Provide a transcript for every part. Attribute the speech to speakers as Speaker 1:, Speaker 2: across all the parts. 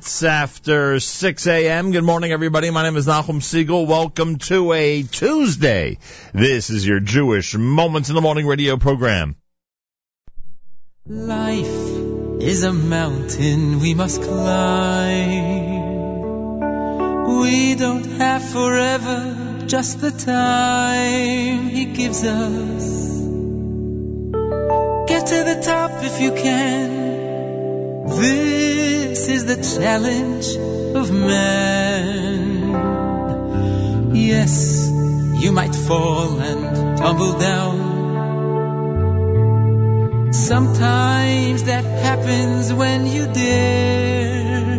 Speaker 1: minutes after 6 a.m. Good morning, everybody. My name is Nachum Segal. Welcome to a Tuesday. This is your Jewish Moments in the Morning radio program.
Speaker 2: Life is a mountain we must climb. We don't have forever, just the time He gives us. Get to the top if you can. This is the challenge of man. Yes, you might fall and tumble down. Sometimes that happens when you dare.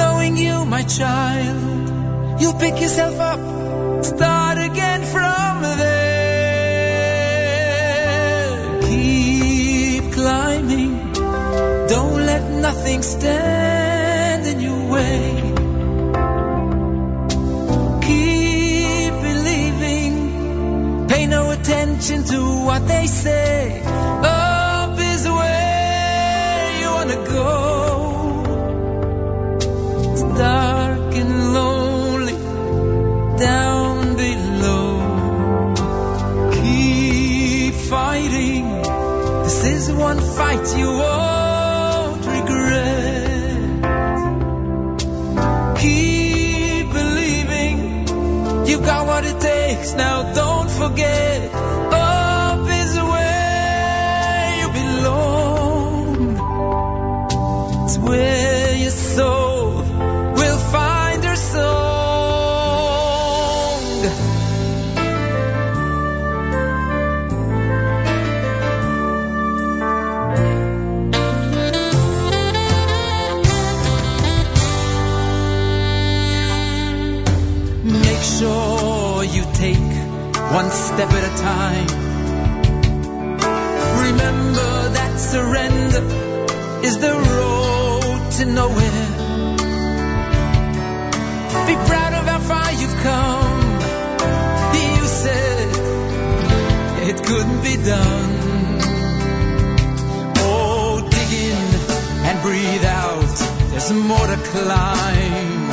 Speaker 2: Knowing you, my child, you'll pick yourself up, start again nothing stand in your way. Keep believing, pay no attention to what they say. Up is where you wanna go. It's dark and lonely down below. Keep fighting. This is one fight you won't Now don't forget. Time. Remember that surrender is the road to nowhere. Be proud of how far you've come. You said it couldn't be done. Oh, dig in and breathe out. There's more to climb.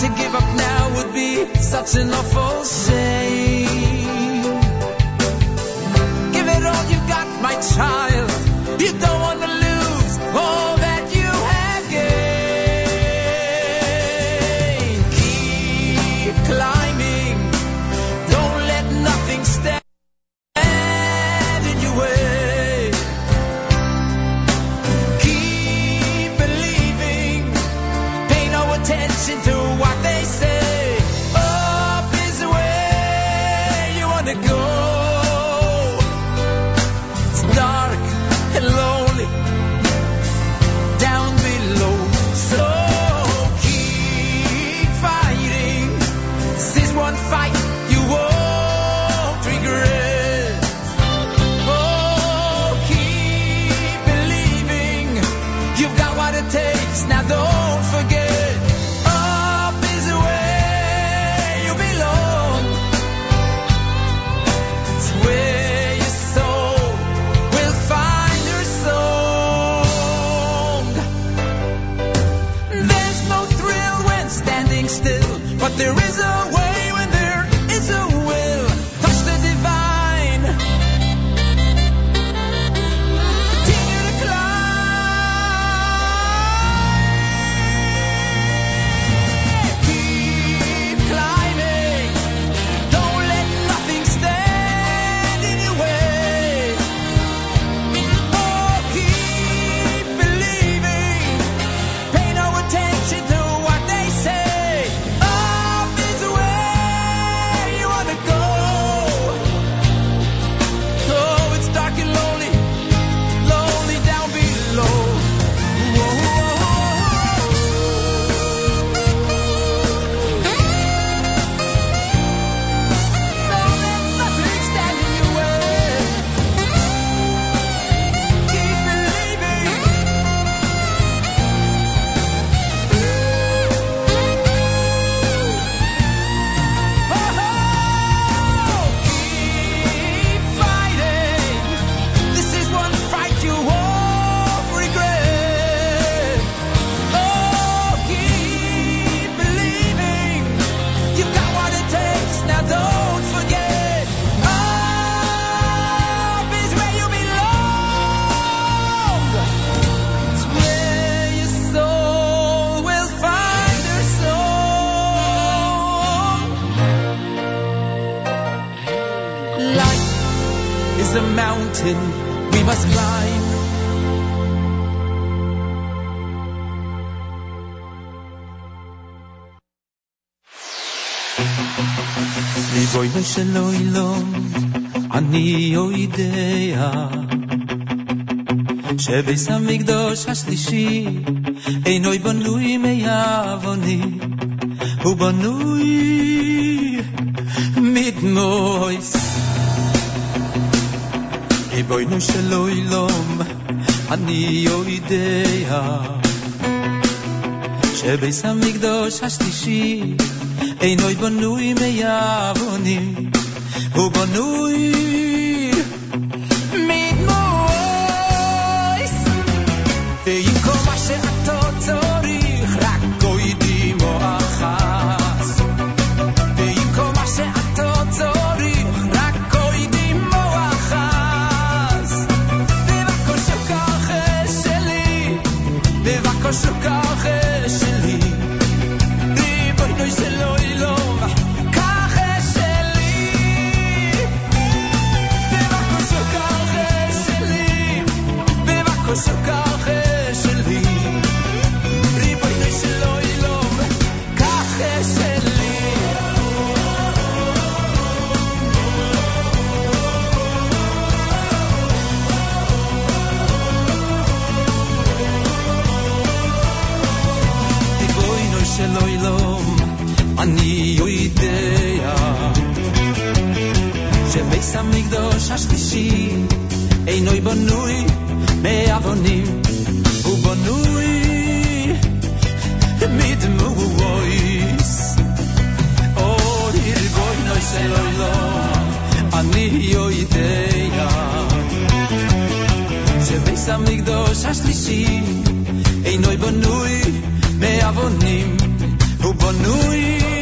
Speaker 2: To give up now be such an awful shame. Give it all you got, my child. You don't
Speaker 3: ריבונו של עולם, אני יודע שביס המקדוש השלישי אינו בנוי מעווני, הוא בנוי מדמויס. ריבונו של עולם, אני יודע שביס המקדוש השלישי
Speaker 2: אין נײַ נוי me יאבונני גובן נוי Είμαι εδώ, σα πηχεί. Ειν ούβον ούι, με αγωνί. Ούβον ούι, με το
Speaker 4: μου βοήθεια. Όχι, εγώ είμαι σε όλο. Ανή ούτε. Είμαι εδώ, σα πηχεί. Ειν ούβον ούι, με αγωνί. Ούβον ούι.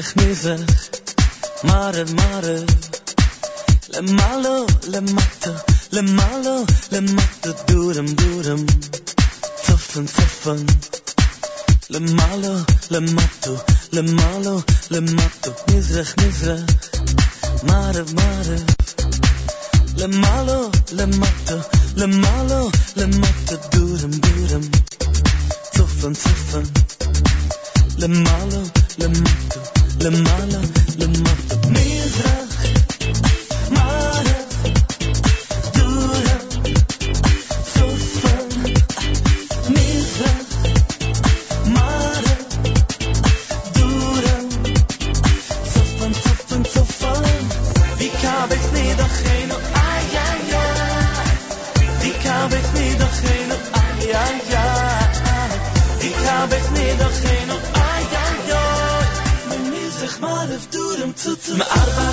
Speaker 4: מזח מזח, מרד מרד. למעלה, למטה, למעלה, למטה, דורם דורם. צופן צופן. למעלה, למטה, למעלה, למטה, מזרח מזרח. מרד מרד. למעלה, למטה, למעלה, למטה, דורם דורם. צופן צופן. למעלה, למטה. למעלה my arba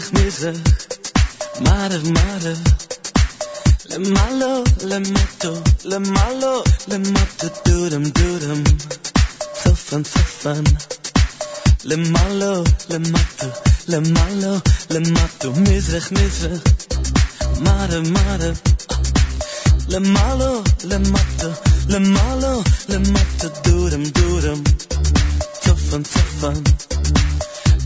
Speaker 4: מזח מזח, מערב מערב. למעלו, למטו, למעלו, למטו, דורם דורם. צופן צופן. למעלו, למטו, למעלו, למטו, מזרח מזרח. מערב מערב. למעלו, למטו, למעלו, למטו, דורם דורם. צופן צופן.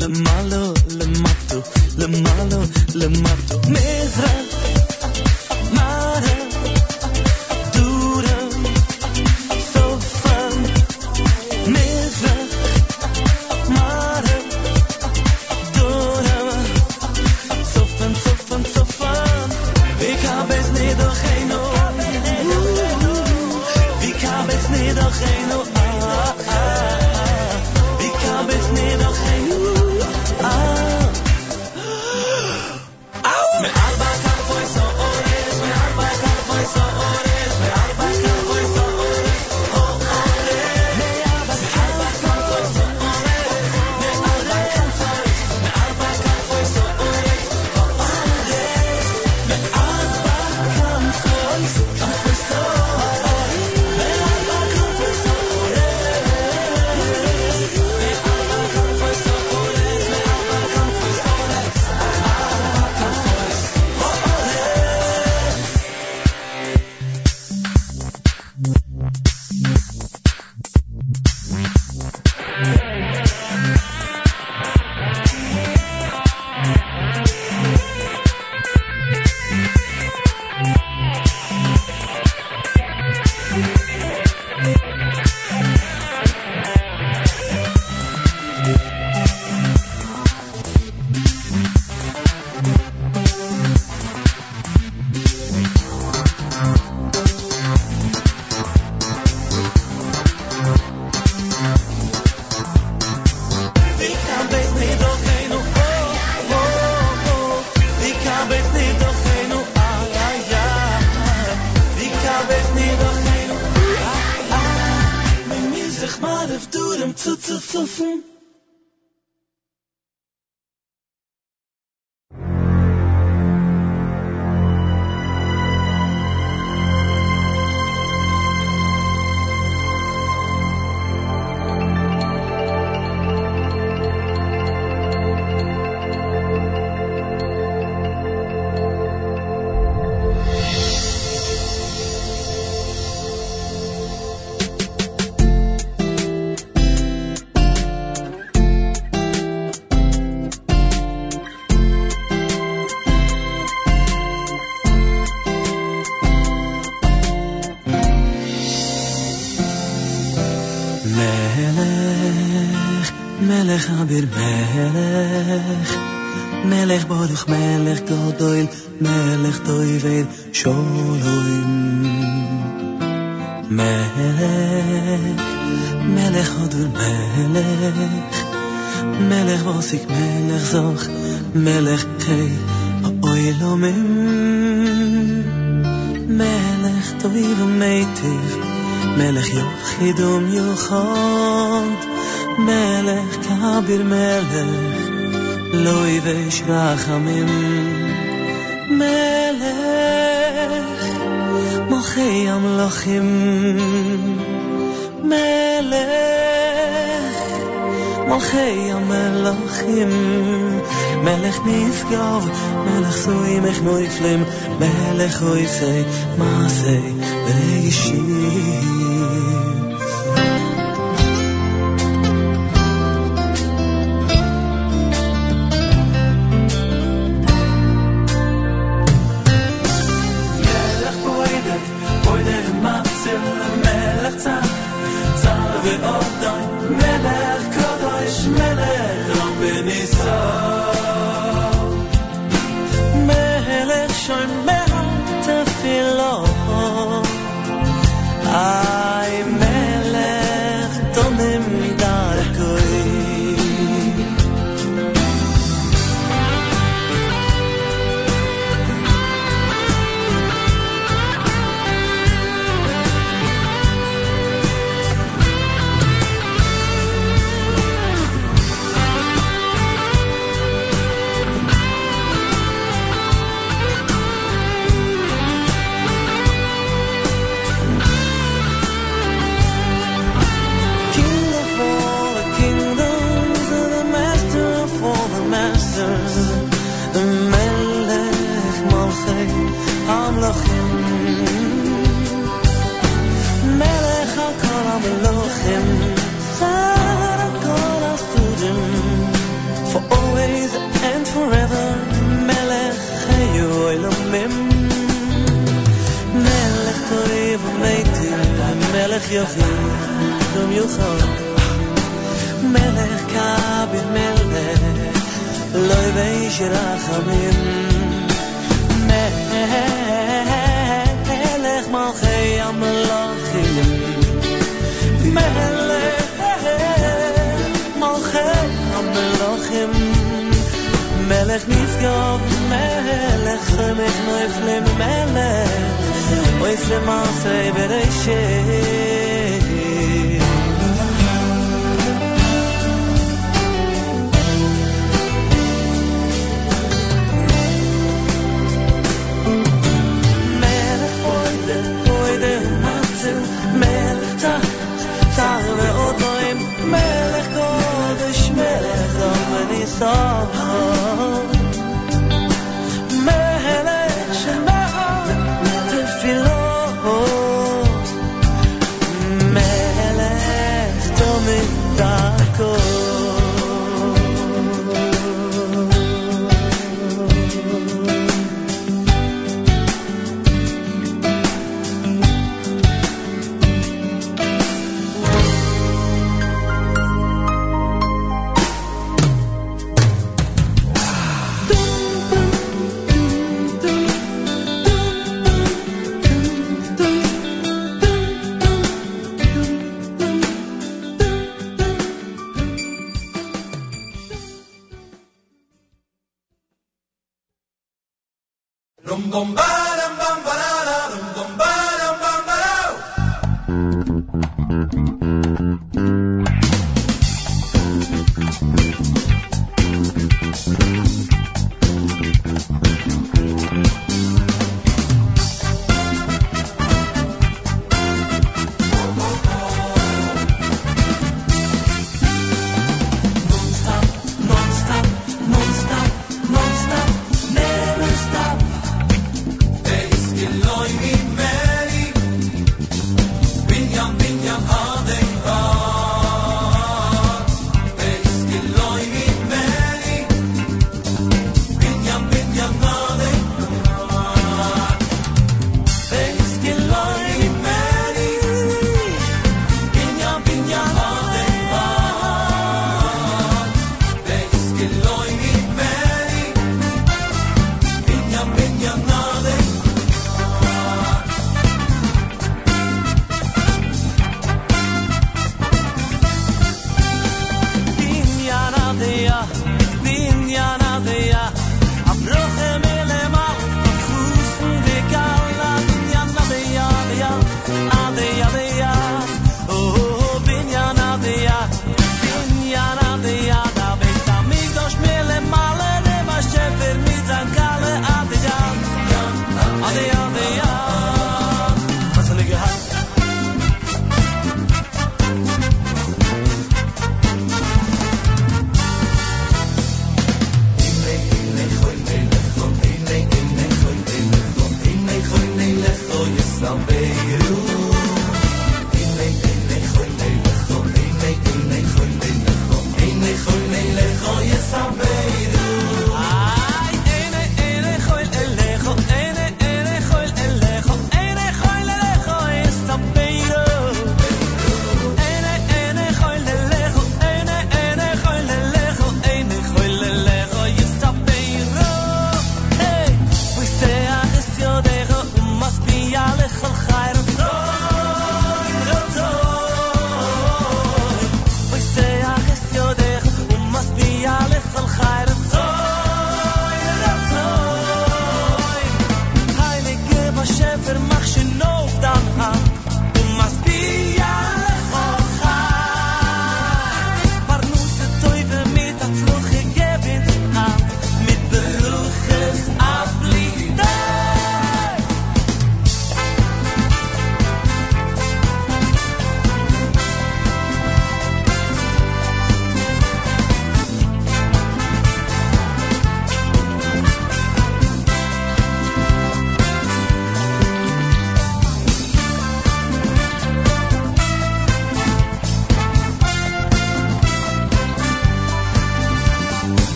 Speaker 4: le malo, le mato, le malo, le mato. melech godoil, melech toived sholom. Melech, melech odul melech, melech vosik melech zoch, melech kei ha'oilomim. Melech toiv meitiv, melech yochidom yochad, melech kabir melech, טיבש רחמים. מלך מוחי המלוכים, מלך מוחי המלוכים, מלך נשגב, מלך סוי מחנו יפלים, מלך הוא יעשה מעשה ואישי. מלך יבין ומיוחד מלך כביר מלך אלוהי ואיש רחמים מלך מלכי המלכים מלך מלכי המלכים מלך נשגב מלך חמך נפלם מלך oy se ma sei bereishe mer hoyde hoyde matzel mer ta ve odoim melech kodesh melech dom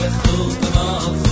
Speaker 4: Met grote maat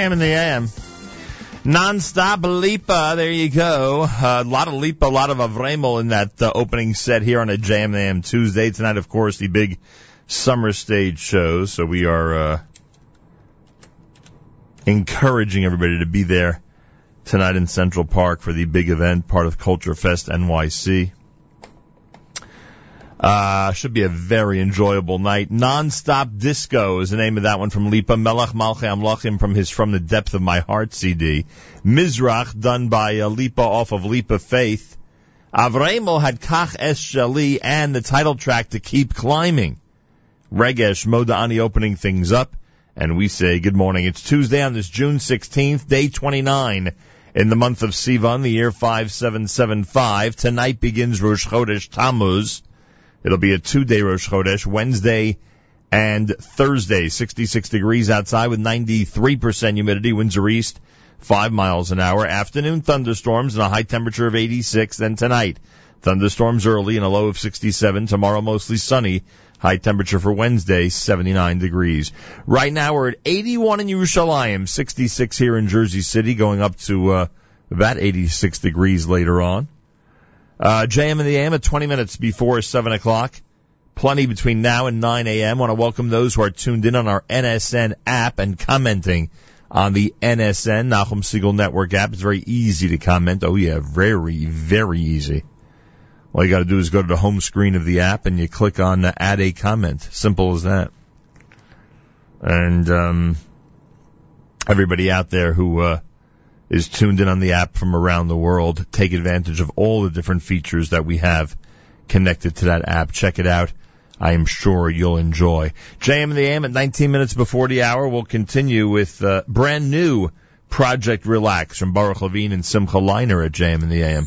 Speaker 1: JM in the AM. Non-stop Lipa, there you go. Uh, a lot of Lipa, a lot of Avremel in that uh, opening set here on a Jam AM Tuesday. Tonight, of course, the big summer stage show. So we are uh, encouraging everybody to be there tonight in Central Park for the big event, part of Culture Fest NYC. Uh, should be a very enjoyable night. Non-stop disco is the name of that one from Lipa. Melach Malche Amlachim from his From the Depth of My Heart CD. Mizrach done by uh, Lipa off of Lipa Faith. Avremel had Kach Es Shali and the title track to Keep Climbing. Regesh Modani opening things up. And we say good morning. It's Tuesday on this June 16th, day 29 in the month of Sivan, the year 5775. Tonight begins Rosh Chodesh Tammuz. It'll be a two-day Rosh Chodesh, Wednesday and Thursday. 66 degrees outside with 93% humidity. Winds are east, 5 miles an hour. Afternoon thunderstorms and a high temperature of 86. Then tonight, thunderstorms early and a low of 67. Tomorrow mostly sunny. High temperature for Wednesday, 79 degrees. Right now we're at 81 in Yerushalayim, 66 here in Jersey City, going up to uh, about 86 degrees later on. Uh, JM in the AM at 20 minutes before 7 o'clock. Plenty between now and 9 a.m. Want to welcome those who are tuned in on our NSN app and commenting on the NSN, Nachum Segal Network app. It's very easy to comment. Oh yeah, very, very easy. All you gotta do is go to the home screen of the app and you click on uh, add a comment. Simple as that. And, um, everybody out there who, uh, is tuned in on the app from around the world. Take advantage of all the different features that we have connected to that app. Check it out
Speaker 5: I am sure you'll enjoy. JM and the AM at 19 minutes before the hour. We'll continue with uh, brand new Project Relax from Baruch Levine and Simcha Leiner at JM and the AM.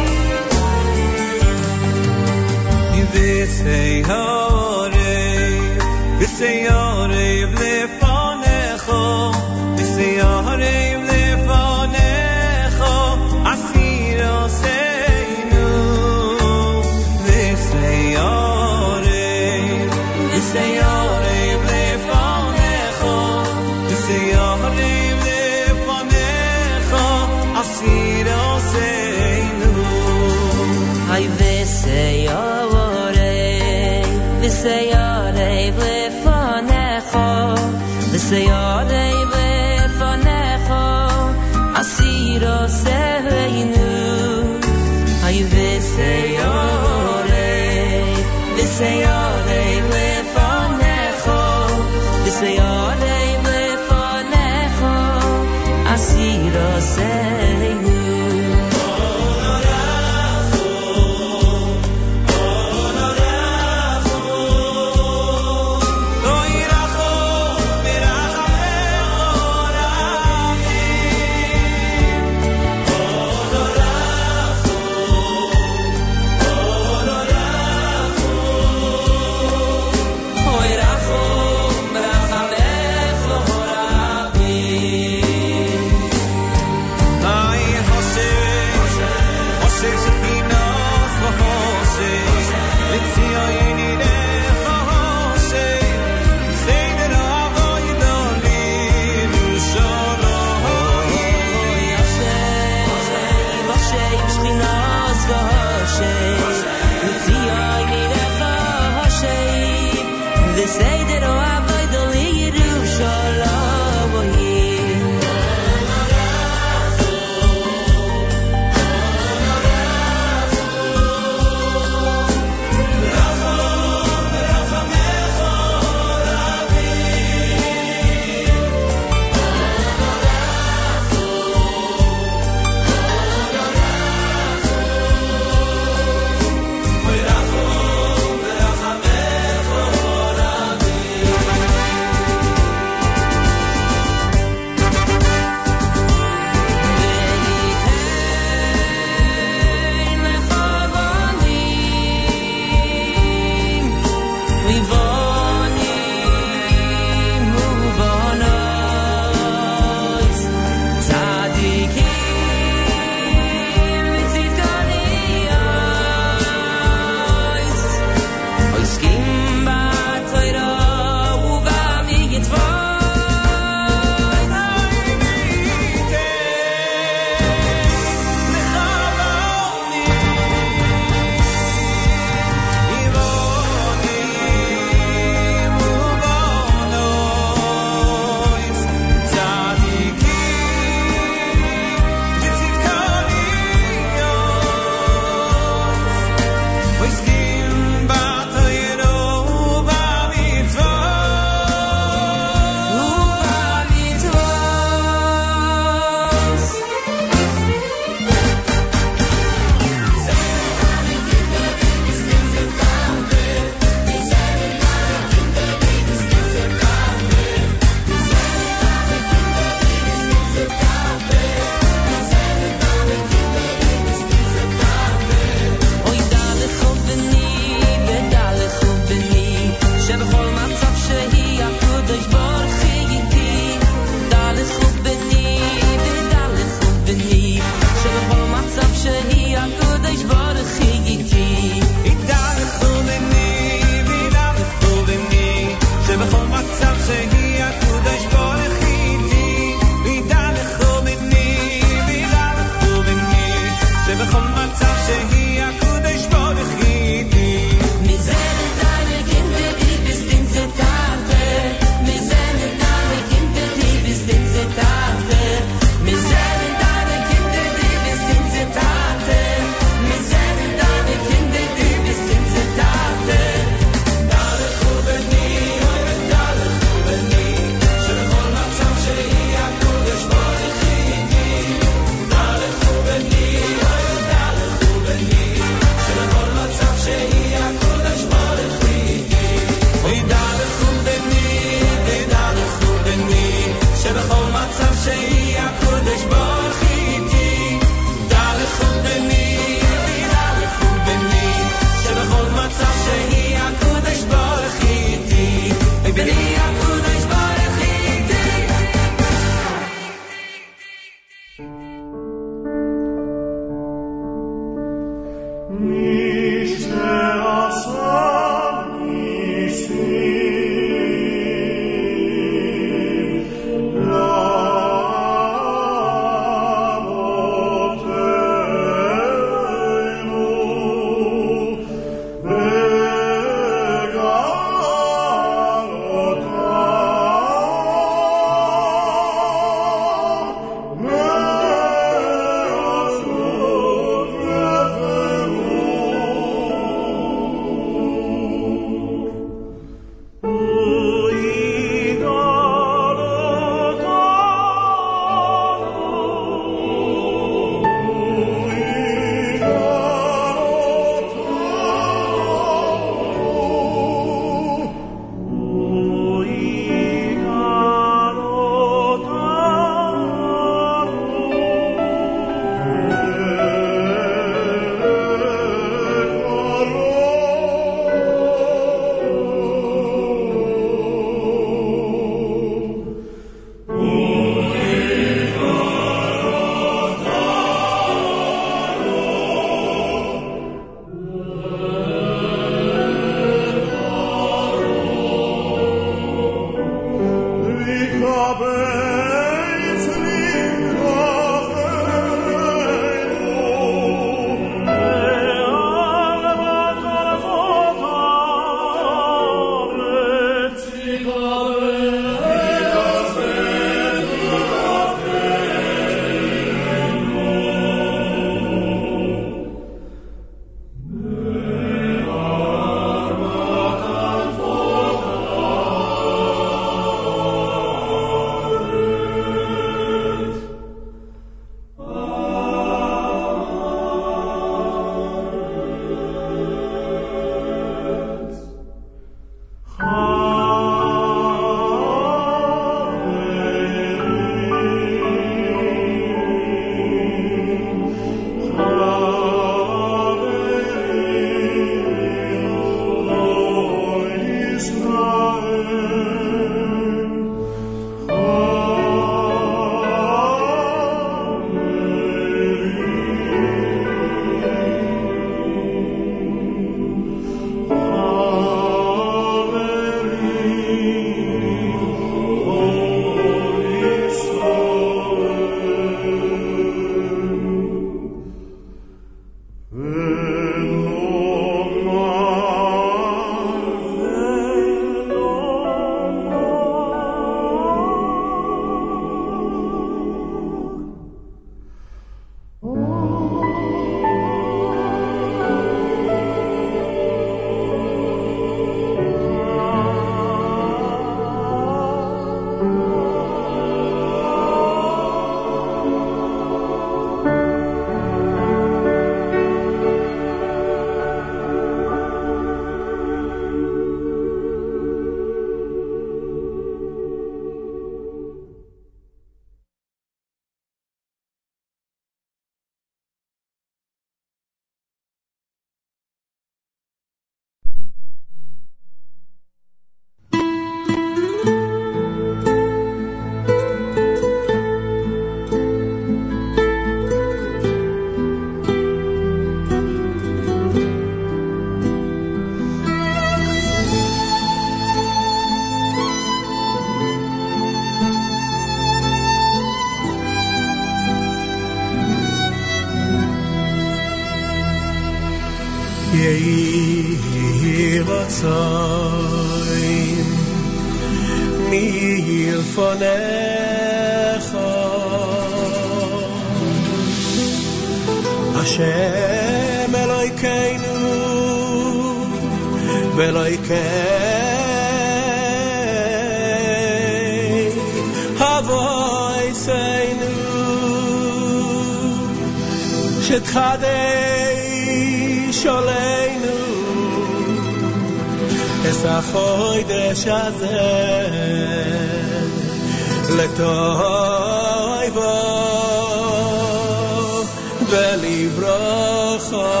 Speaker 4: ולברכה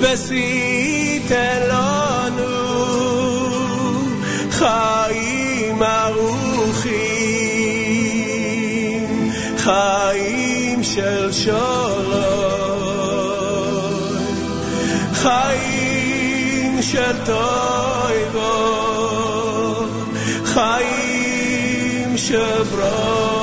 Speaker 5: ועשית לנו
Speaker 4: חיים ארוכים חיים של שלום חיים של טויבו חיים של
Speaker 1: ברוך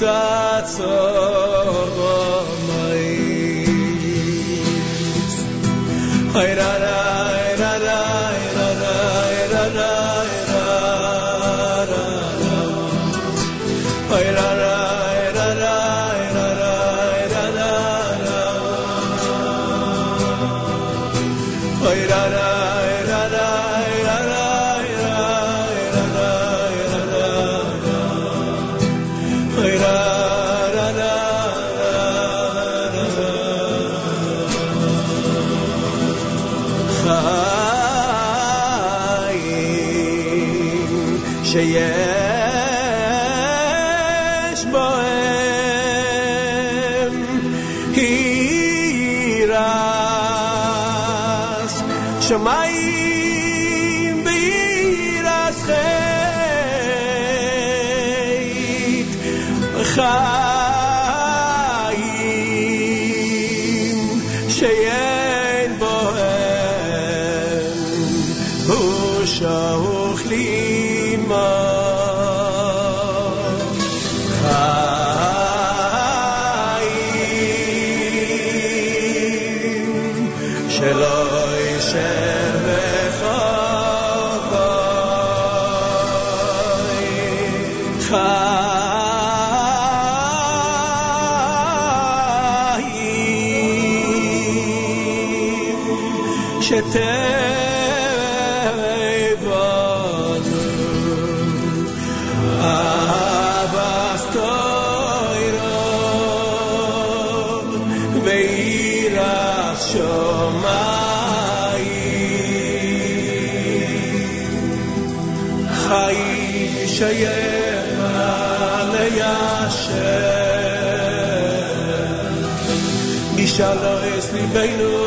Speaker 1: inside. I know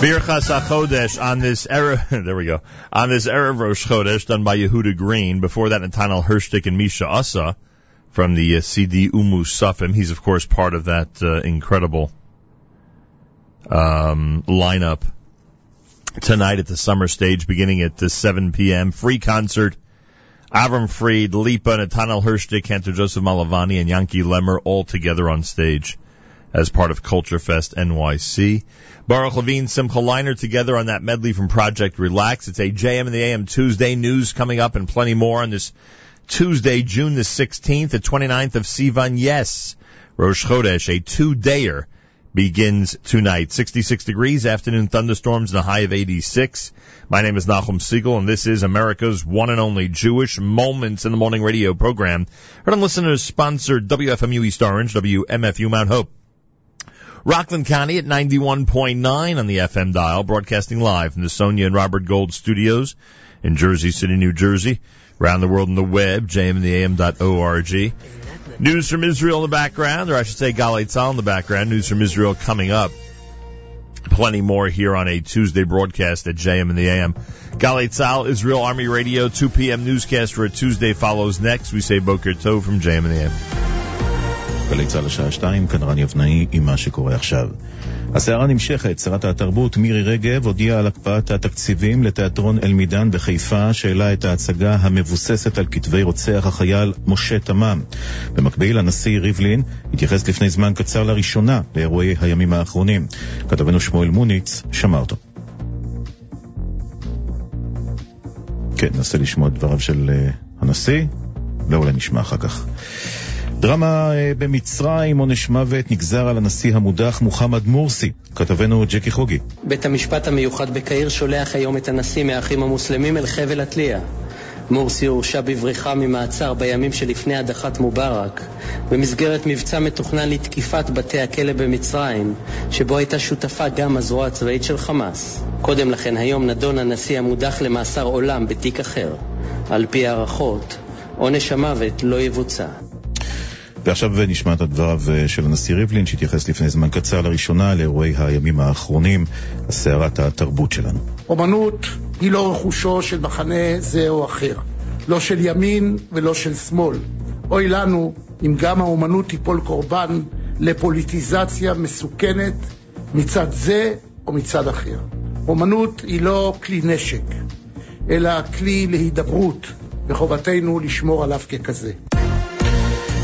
Speaker 1: Birchas HaChodesh on this era, there we go, on this Erev Rosh Chodesh done by Yehuda Green. Before that, Nathaniel Hershtik and Misha Asa from the uh, CD Umu Sufim. He's of course part of that uh, incredible um, lineup tonight at the summer stage beginning at uh, 7 p.m. Free concert. Avram Fried, Lipa, Nathaniel Hershtik, Cantor Joseph Malovany, and Yankee Lemmer all together on stage as part of Culture Fest NYC. Baruch Levine, Simcha Leiner together on that medley from Project Relax. It's a JM in the AM Tuesday news coming up and plenty more on this Tuesday, June the 16th, the 29th of Sivan. Yes, Rosh Chodesh, a two-dayer begins tonight. 66 degrees, afternoon thunderstorms, and a high of 86. My name is Nachum Segal, and this is America's one and only Jewish Moments in the Morning radio program. Heard on listeners sponsored WFMU East Orange, WMFU Mount Hope. Rockland County at 91.9 on the FM dial, broadcasting live from the Sonia and Robert Gold studios in Jersey City, New Jersey. Around the world on the web, jmintheam.org. News from Israel in the background, or I should say Galei Tzahal in the background. News from Israel coming up. Plenty more here on a Tuesday broadcast at JM in the AM. Galei Israel Army Radio, 2 p.m. newscast for a Tuesday follows next. We say Boker Tov from JM in the AM.
Speaker 6: גלי צה"ל השעה שתיים, כאן רן יבנאי עם מה שקורה עכשיו. הסערה נמשכת, שרת התרבות מירי רגב הודיעה על הקפאת התקציבים לתיאטרון אל-מידאן בחיפה, שהעלה את ההצגה המבוססת על כתבי רוצח החייל משה תמם. במקביל, הנשיא ריבלין התייחס לפני זמן קצר לראשונה לאירועי הימים האחרונים. כתבנו שמואל מוניץ שמע אותו. כן, ננסה לשמוע את דבריו של אה, הנשיא, ואולי נשמע אחר כך. דרמה אה, במצרים, עונש מוות נגזר על הנשיא המודח מוחמד מורסי. כתבנו ג'קי חוגי.
Speaker 7: בית המשפט המיוחד בקהיר שולח היום את הנשיא מהאחים המוסלמים אל חבל התלייה. מורסי הורשע בבריחה ממעצר בימים שלפני הדחת מובארק, במסגרת מבצע מתוכנן לתקיפת בתי הכלא במצרים, שבו הייתה שותפה גם הזרוע הצבאית של חמאס. קודם לכן היום נדון הנשיא המודח למאסר עולם בתיק אחר. על פי הערכות, עונש המוות לא יבוצע.
Speaker 6: ועכשיו נשמע את דבריו אה, של הנשיא ריבלין, שהתייחס לפני זמן קצר לראשונה לאירועי הימים האחרונים, הסערת התרבות שלנו.
Speaker 8: אומנות היא לא רכושו של מחנה זה או אחר, לא של ימין ולא של שמאל. אוי לנו אם גם האומנות תיפול קורבן לפוליטיזציה מסוכנת מצד זה או מצד אחר. אומנות היא לא כלי נשק, אלא כלי להידברות, וחובתנו לשמור עליו ככזה.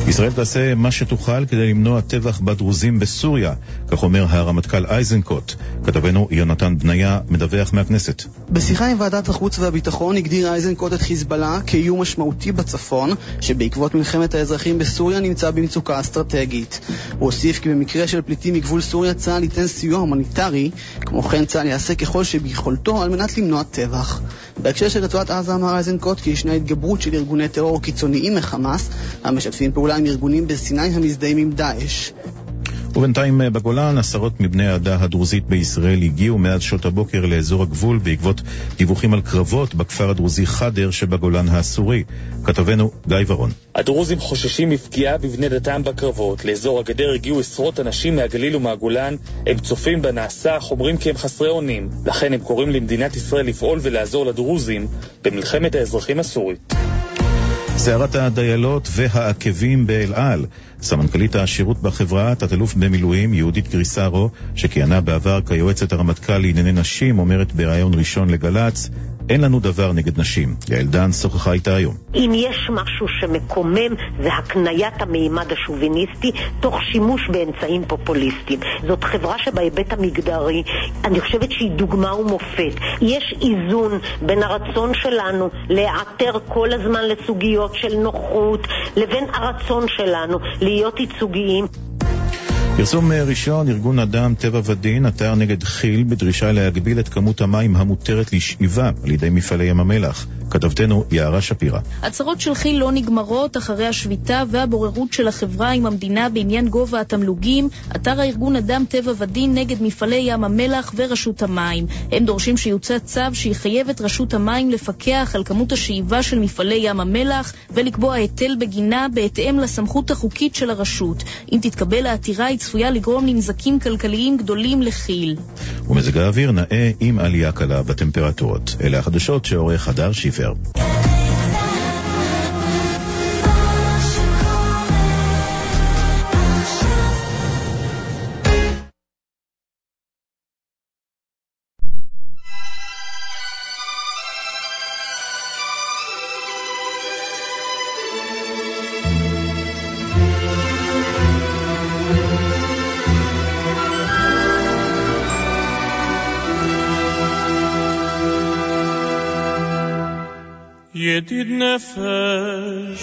Speaker 6: ישראל תעשה מה שתוכל כדי למנוע טבח בדרוזים בסוריה, כך אומר הרמטכ"ל איזנקוט. כתבנו יונתן בניה מדווח מהכנסת.
Speaker 9: בשיחה עם ועדת החוץ והביטחון הגדיר איזנקוט את חיזבאללה כאיום משמעותי בצפון, שבעקבות מלחמת האזרחים בסוריה נמצא במצוקה אסטרטגית. הוא הוסיף כי במקרה של פליטים מגבול סוריה צה"ל ייתן סיוע הומניטרי, כמו כן צה"ל יעשה ככל שביכולתו על מנת למנוע טבח. בהקשר של רצועת עזה אמר איזנקוט כי ישנה התגברות של ארגוני טרור קיצוניים מחמאס, המשתפים פעולה עם ארגונים בסיני המזדהים עם דאעש.
Speaker 6: ובינתיים אה, בגולן עשרות מבני העדה הדרוזית בישראל הגיעו מאז שעות הבוקר לאזור הגבול בעקבות דיווחים על קרבות בכפר הדרוזי חדר שבגולן האסורי. כתבנו גיא ורון.
Speaker 10: הדרוזים חוששים מפגיעה בבני דתם בקרבות. לאזור הגדר הגיעו עשרות אנשים מהגליל ומהגולן. הם צופים בנעשה, אך אומרים כי הם חסרי אונים. לכן הם קוראים למדינת ישראל לפעול ולעזור לדרוזים במלחמת האזרחים הסורית.
Speaker 6: סערת הדיילות והעקבים באל על. סמנכ"לית השירות בחברה, תת-אלוף במילואים יהודית גריסרו, שכיהנה בעבר כיועצת הרמטכ"ל לענייני נשים, אומרת בריאיון ראשון לגל"צ, אין לנו דבר נגד נשים. יעל דן שוחחה איתה היום.
Speaker 11: אם יש משהו שמקומם זה הקניית המימד השוביניסטי תוך שימוש באמצעים פופוליסטיים. זאת חברה שבהיבט המגדרי, אני חושבת שהיא דוגמה ומופת. יש איזון בין הרצון שלנו להיעתר כל הזמן לסוגיות של נוחות לבין הרצון שלנו להיות ייצוגיים.
Speaker 6: פרסום ראשון, ארגון אדם, טבע ודין, עתר נגד כי"ל בדרישה להגביל את כמות המים המותרת לשאיבה על ידי מפעלי ים המלח. כתבתנו יערה שפירא.
Speaker 12: הצהרות של כי"ל לא נגמרות אחרי השביתה והבוררות של החברה עם המדינה בעניין גובה התמלוגים. אתר הארגון אדם, טבע ודין נגד מפעלי ים המלח ורשות המים. הם דורשים שיוצא צו שיחייב את רשות המים לפקח על כמות השאיבה של מפעלי ים המלח ולקבוע היטל בגינה בהתאם לסמכות החוקית של הרשות. אם תתקבל העתירה צפויה לגרום לנזקים כלכליים גדולים לכי"ל.
Speaker 6: ומזג האוויר נאה עם עלייה קלה בטמפרטורות. אלה החדשות שעורך הדר שיפר.
Speaker 13: נפש,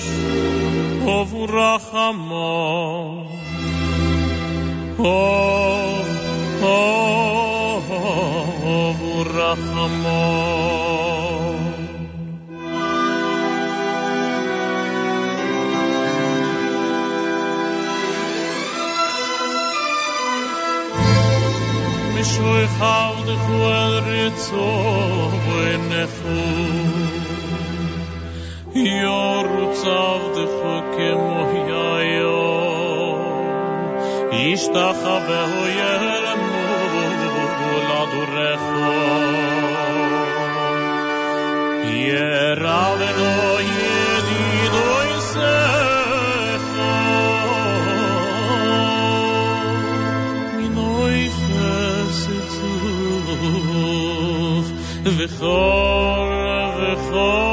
Speaker 13: אובו רחמו. אובו רחמו. משוי חבדכו אל רצו ונכו יורץ עבדך כמו יאיו ישתחווהו ירמו לדורך ירבנו ידידו יסך מינוי חסד צוף וכל וכל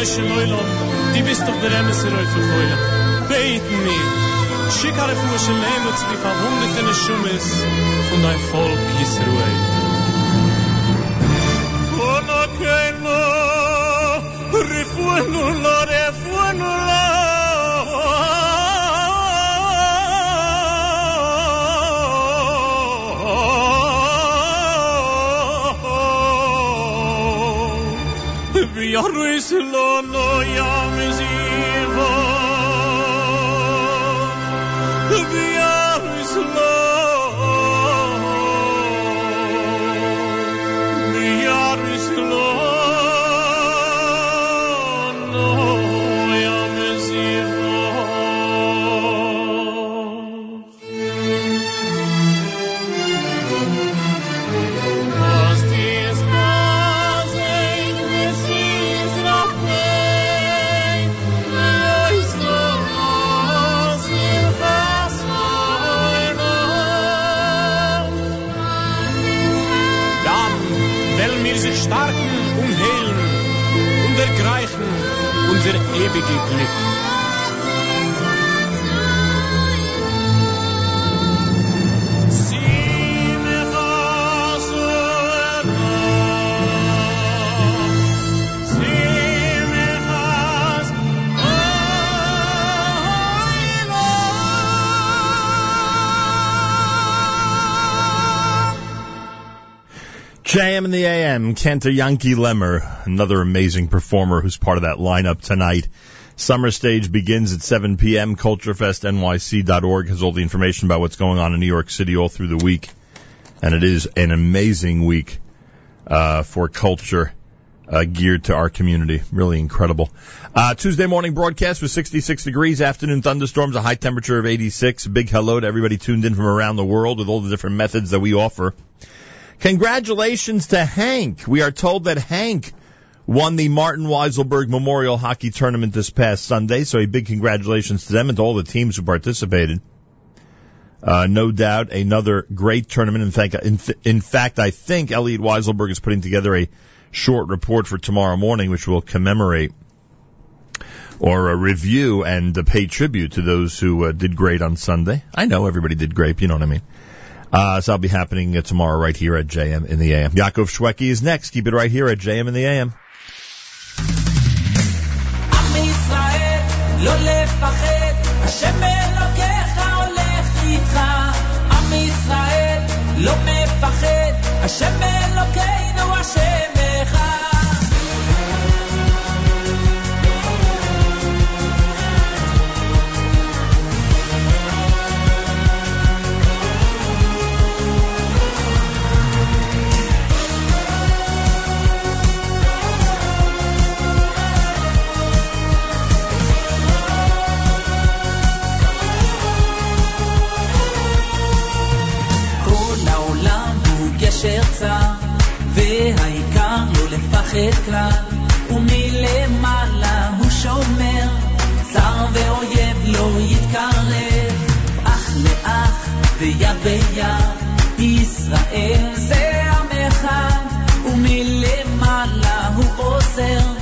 Speaker 13: וחוברת טובה Die bist doch der Emes in euch Heule. Beten mir. Schick alle Fuhr Shalem und zlief auf hunderte Neshumis von dein Volk Yisruel. Ona keino, rifuenu la, Viarruis lo no
Speaker 1: JM in the AM, Cantor Yankee Lemmer, another amazing performer who's part of that lineup tonight. Summer stage begins at 7 p.m. CultureFestNYC.org has all the information about what's going on in New York City all through the week. And it is an amazing week, uh, for culture, uh, geared to our community. Really incredible. Uh, Tuesday morning broadcast with 66 degrees, afternoon thunderstorms, a high temperature of 86. Big hello to everybody tuned in from around the world with all the different methods that we offer. Congratulations to Hank. We are told that Hank won the Martin Weiselberg Memorial Hockey Tournament this past Sunday, so a big congratulations to them and to all the teams who participated. Uh, no doubt another great tournament. In fact, in, in fact, I think Elliot Weiselberg is putting together a short report for tomorrow morning, which will commemorate or a review and uh, pay tribute to those who uh, did great on Sunday. I know everybody did great, you know what I mean. Uh, so that'll be happening uh, tomorrow right here at JM in the AM. Yaakov Shweki is next. Keep it right here at JM in the AM.
Speaker 2: עם ישראל, לא לפחד, השם לפחד כלל, ומלמעלה הוא שומר, צר ואויב לא יתקרב, אח לאח ויד ביד, ישראל. זה עם אחד, ומלמעלה הוא עוזר,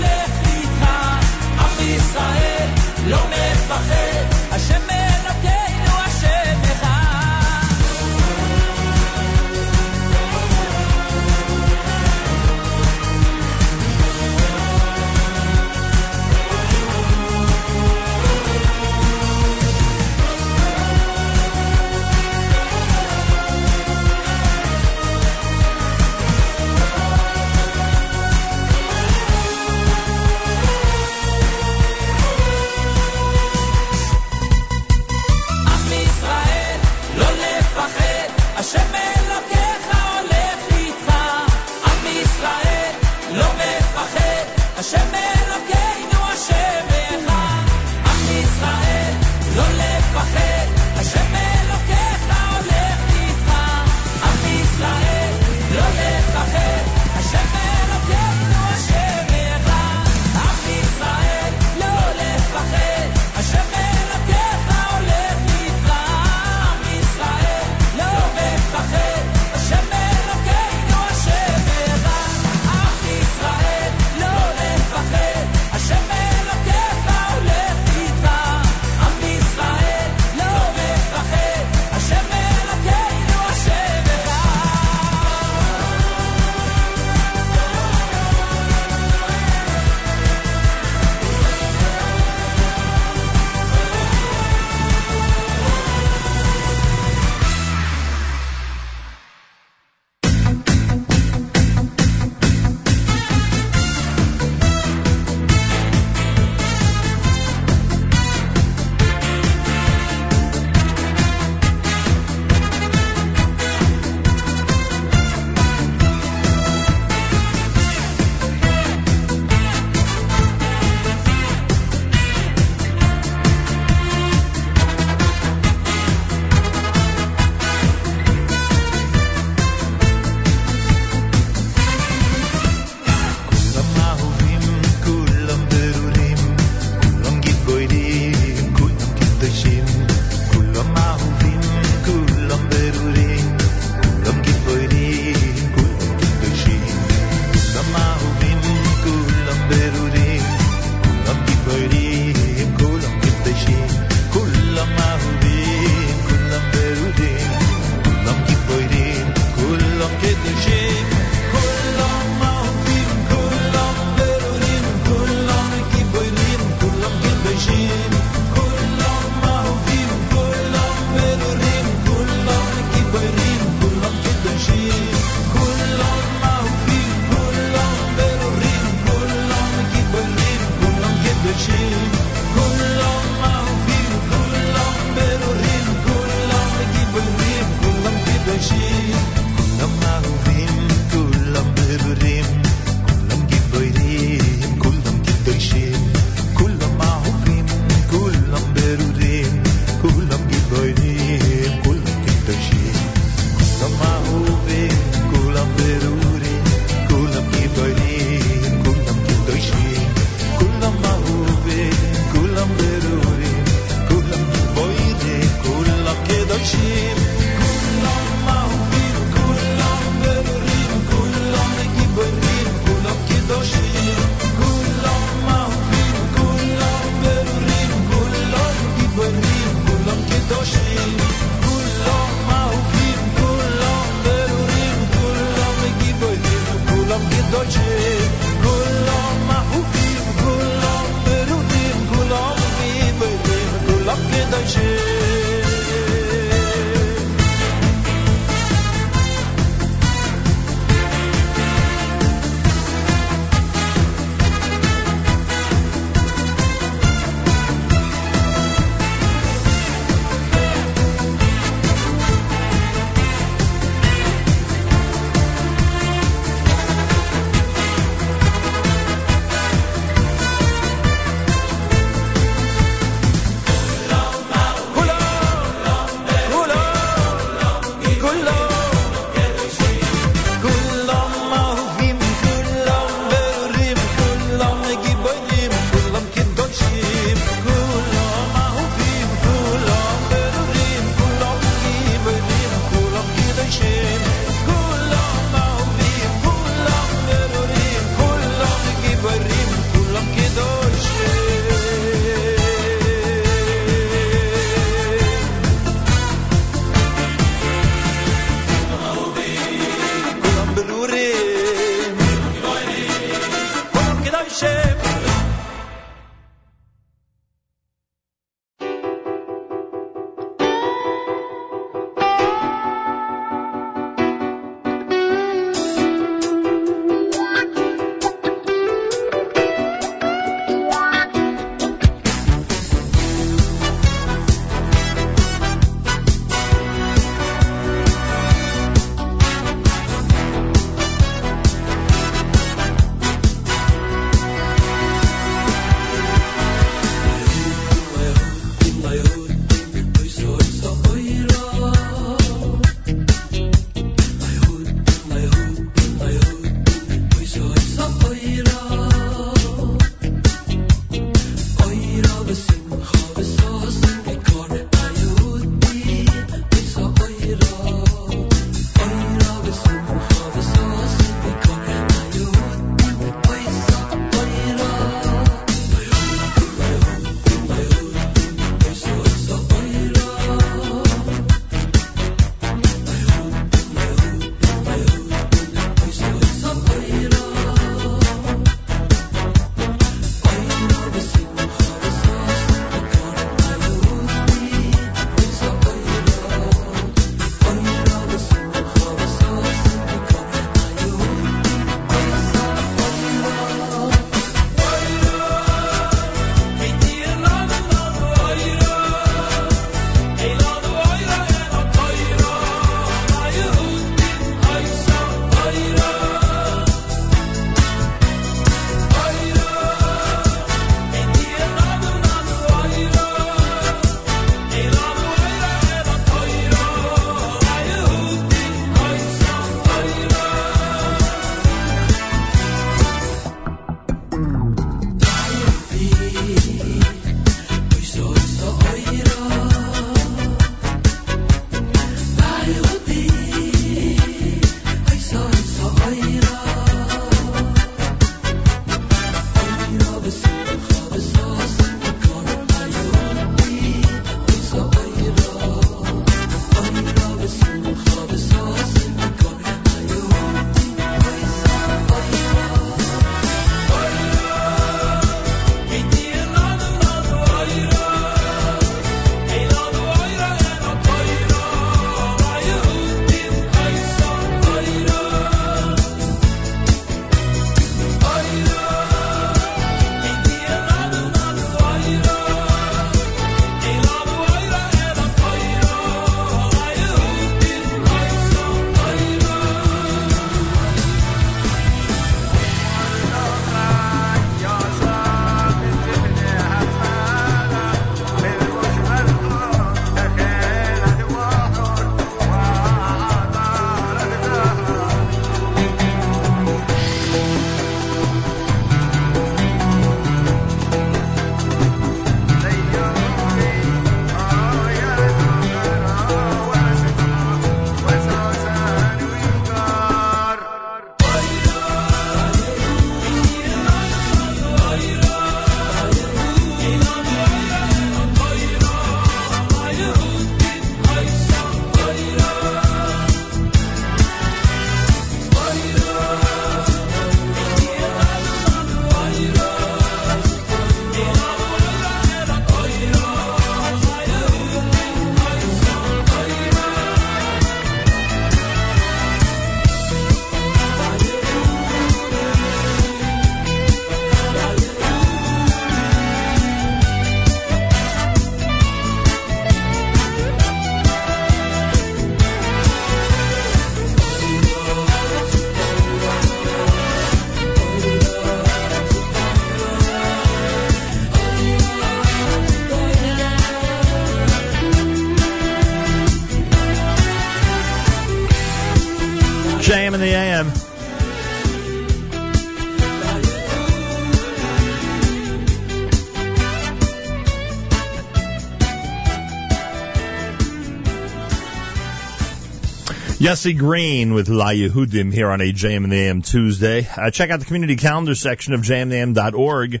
Speaker 1: Yossi Green with La Yehudim here on a and the AM Tuesday. Uh, check out the community calendar section of jmandam.org.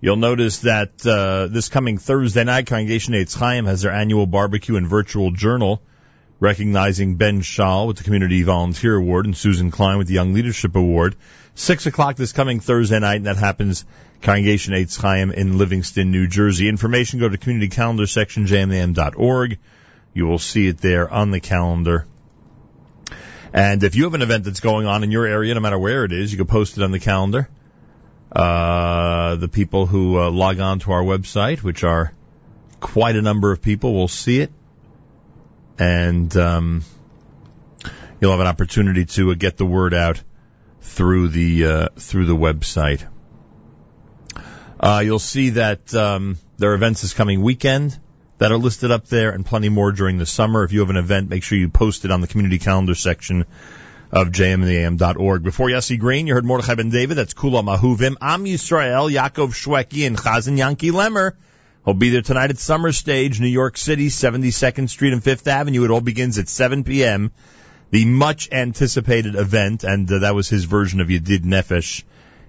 Speaker 1: You'll notice that uh, this coming Thursday night, Congregation Eitz Chaim has their annual barbecue and virtual journal, recognizing Ben Schall with the Community Volunteer Award and Susan Klein with the Young Leadership Award. Six o'clock this coming Thursday night, and that happens Congregation Eitz Chaim in Livingston, New Jersey. Information go to community calendar section jmam.org. You will see it there on the calendar. And if you have an event that's going on in your area, no matter where it is, you can post it on the calendar. Uh, the people who uh, log on to our website, which are quite a number of people, will see it. And um, you'll have an opportunity to uh, get the word out through the uh, through the website. Uh, you'll see that um, there are events this coming weekend that are listed up there and plenty more during the summer. If you have an event, make sure you post it on the community calendar section of jmandam.org. Before Yossi Green, you heard Mordechai Ben David. That's Kulam Ahuvim. Am Yisrael, Yaakov Shweki, and Chazan Yankee Lemmer. He'll be there tonight at Summer Stage, New York City, 72nd Street and 5th Avenue. It all begins at 7 p.m. The much anticipated event, and uh, that was his version of Yedid Nefesh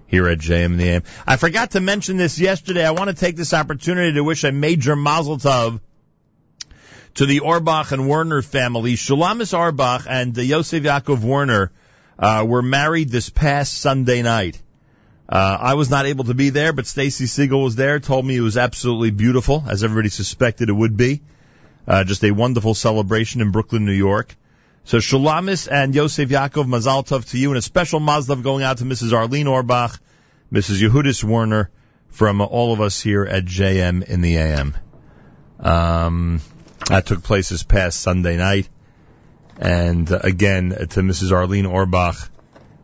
Speaker 1: here at JM in the AM. I forgot to mention this yesterday. I want to take this opportunity to wish a major mazel tov to the Orbach and Werner family. Shulamis Orbach and Yosef Yaakov Werner uh, were married this past Sunday night. Uh, I was not able to be there, but Stacy Segal was there, told me it was absolutely beautiful, as everybody suspected it would be. Uh, just a wonderful celebration in Brooklyn, New York. So Shulamis and Yosef Yaakov, Mazal Tov to you, and a special Mazal going out to Mrs. Arlene Orbach, Mrs. Yehudis Werner, from all of us here at JM in the AM. Um, that took place this past Sunday night. And uh, again, to Mrs. Arlene Orbach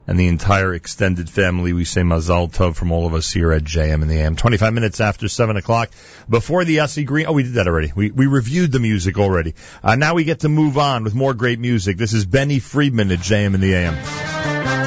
Speaker 1: and the entire extended family, we say Mazal Tov from all of us here at JM in the AM. 25 minutes after 7 o'clock. Before the Yossi Green, oh, we did that already. We, we reviewed the music already. Uh, now we get to move on with more great music. This is Benny Friedman at JM in the AM.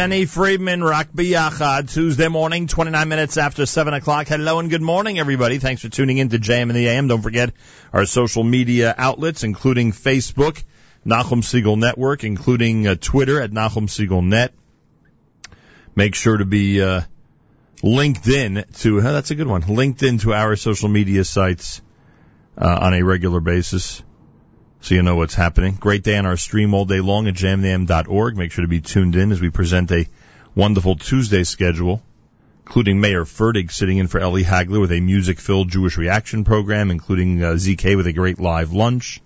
Speaker 1: Benny Friedman, Rak Beyachad, Tuesday morning, 29 minutes after 7 o'clock. Hello and good morning, everybody. Thanks for tuning in to JM in the AM. Don't forget our social media outlets, including Facebook, Nachum Segal Network, including uh, Twitter at Nachum Segal Net. Make sure to be uh, linked in to, that's a good one, linked in to our social media sites uh, on a regular basis so you know what's happening. Great day on our stream all day long at jamnam.org. Make sure to be tuned in as we present a wonderful Tuesday schedule, including Mayor Fertig sitting in for Ellie Hagler with a music-filled Jewish reaction program, including uh, ZK with a great live lunch.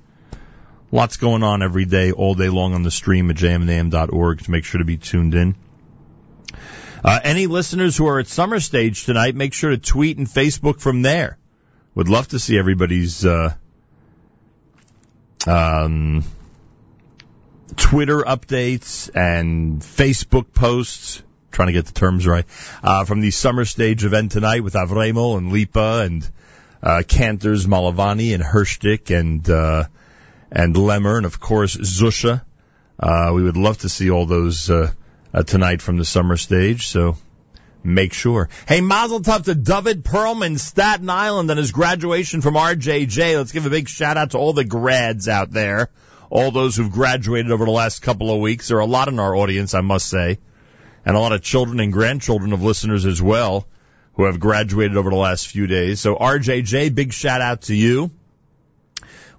Speaker 1: Lots going on every day, all day long on the stream at jamnam.org. So make sure to be tuned in. Uh, any listeners who are at summer stage tonight, make sure to tweet and Facebook from there. Would love to see everybody's uh, um, Twitter updates and Facebook posts. Trying to get the terms right uh, from the summer stage event tonight with Avremel and Lipa and uh, Cantors, Malovany and Hershtik and uh, and Lemmer and of course Zusha. Uh, we would love to see all those uh, uh, tonight from the summer stage. So make sure. Hey, Mazel Tov to David Perlman, Staten Island, on his graduation from RJJ. Let's give a big shout out to all the grads out there, all those who've graduated over the last couple of weeks. There are a lot in our audience, I must say, and a lot of children and grandchildren of listeners as well who have graduated over the last few days. So RJJ, big shout out to you.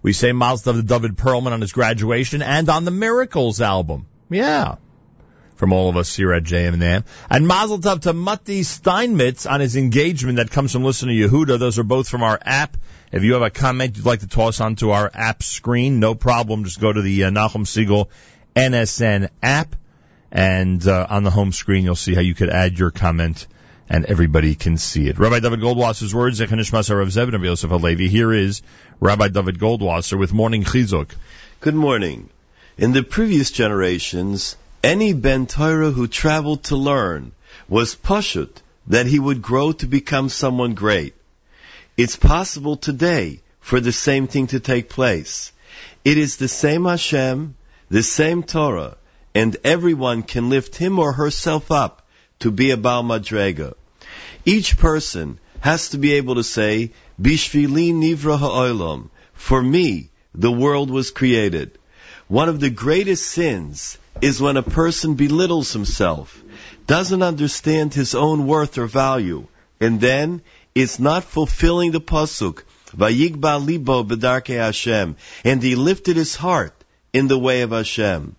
Speaker 1: We say Mazel Tov to David Perlman on his graduation and on the Miracles album. Yeah from all of us here at JM&M. And Mazel Tov to Matti Steinmetz on his engagement that comes from listener Yehuda. Those are both from our app. If you have a comment you'd like to toss onto our app screen, no problem. Just go to the uh, Nachum Segal NSN app, and uh, on the home screen you'll see how you could add your comment, and everybody can see it. Rabbi David Goldwasser's words, Zechanish Rav Zebin of Yosef Halevi. Here is Rabbi David Goldwasser with Morning Chizuk.
Speaker 14: Good morning. In the previous generations, any Ben Torah who traveled to learn was pashut that he would grow to become someone great. It's possible today for the same thing to take place. It is the same Hashem, the same Torah, and everyone can lift him or herself up to be a Baal Madrega. Each person has to be able to say, Bishvili Nivra Ha'olam, for me, the world was created. One of the greatest sins is when a person belittles himself, doesn't understand his own worth or value, and then is not fulfilling the pasuk, Vayigba libo b'darkei Hashem, and he lifted his heart in the way of Hashem.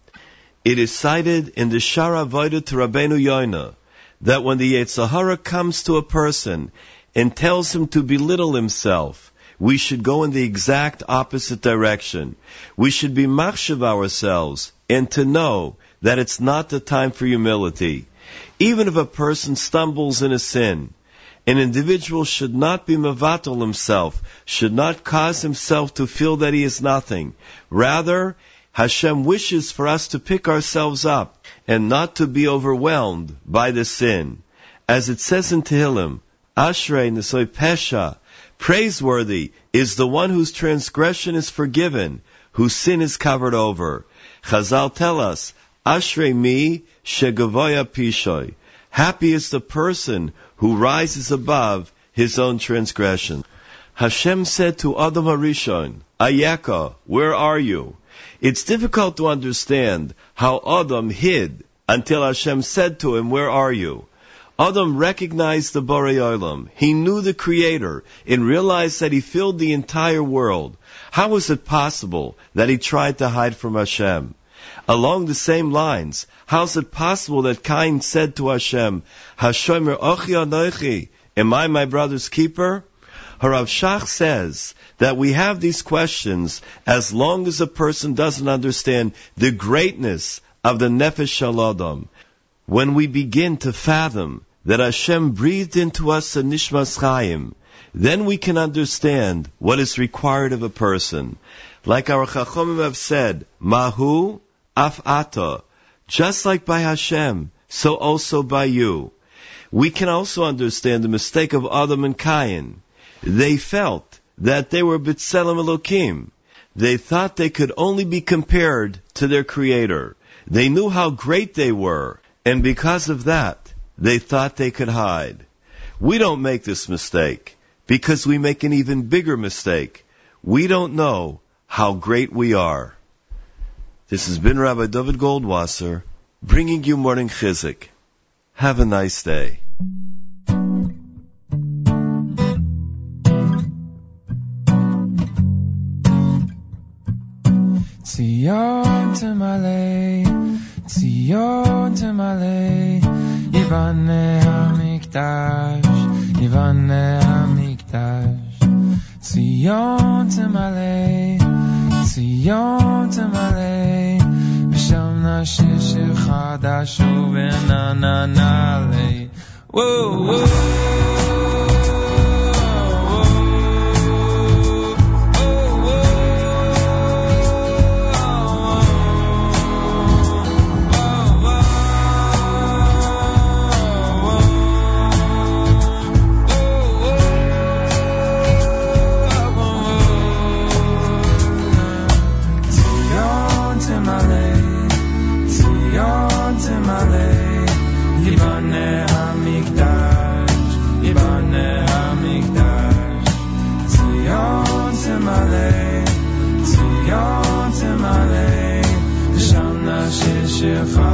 Speaker 14: It is cited in the Shara Voida to Rabbeinu Yoina that when the Yetzer Hara comes to a person and tells him to belittle himself, we should go in the exact opposite direction. We should be machshav ourselves and to know that it's not the time for humility. Even if a person stumbles in a sin, an individual should not be mavatal himself, should not cause himself to feel that he is nothing. Rather, Hashem wishes for us to pick ourselves up and not to be overwhelmed by the sin. As it says in Tehillim, Ashrei Nesoy Pesha, praiseworthy is the one whose transgression is forgiven, whose sin is covered over. Chazal tell us, Ashrei mi shegavoya pishoy. Happy is the person who rises above his own transgression. Hashem said to Adam Harishon, Ayeka, where are you? It's difficult to understand how Adam hid until Hashem said to him, where are you? Adam recognized the Borei. He knew the Creator and realized that he filled the entire world. How was it possible that he tried to hide from Hashem? Along the same lines, how is it possible that Cain said to Hashem, Hashomer ochi anochi, am I my brother's keeper? Harav Shach says that we have these questions as long as a person doesn't understand the greatness of the Nefesh Shalodom. When we begin to fathom that Hashem breathed into us a Nishmas Chaim, then we can understand what is required of a person. Like our Chachomim have said, Mahu af ata, just like by Hashem, so also by you. We can also understand the mistake of Adam and Cain. They felt that they were B'Tselem Elokim. They thought they could only be compared to their Creator. They knew how great they were, And because of that, they thought they could hide. We don't make this mistake because we make an even bigger mistake. We don't know how great we are. This has been Rabbi David Goldwasser bringing you morning Chizuk. Have a nice day.
Speaker 15: Zion Tamale, Zion Tamale, Yivane Hamikdash, Yivane Hamikdash, Zion Tamale, Zion Tamale, V'sham nashir shir chadash uvenananale. Whoa, whoa. Nashir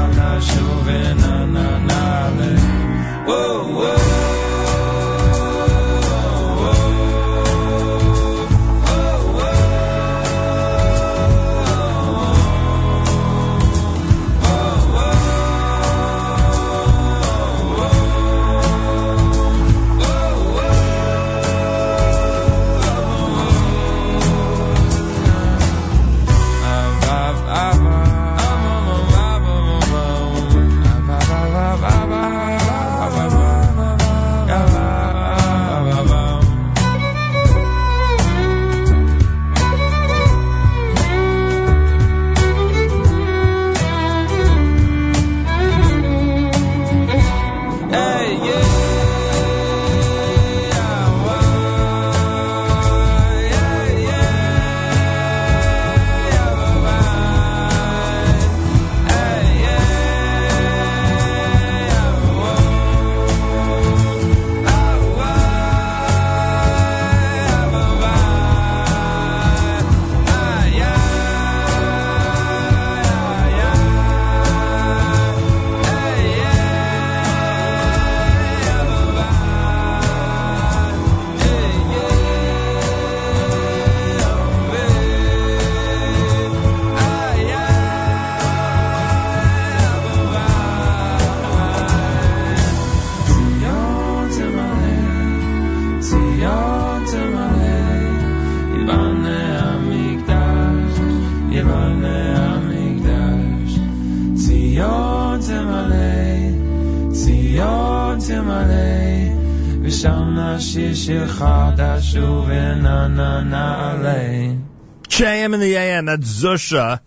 Speaker 1: that's Zusha.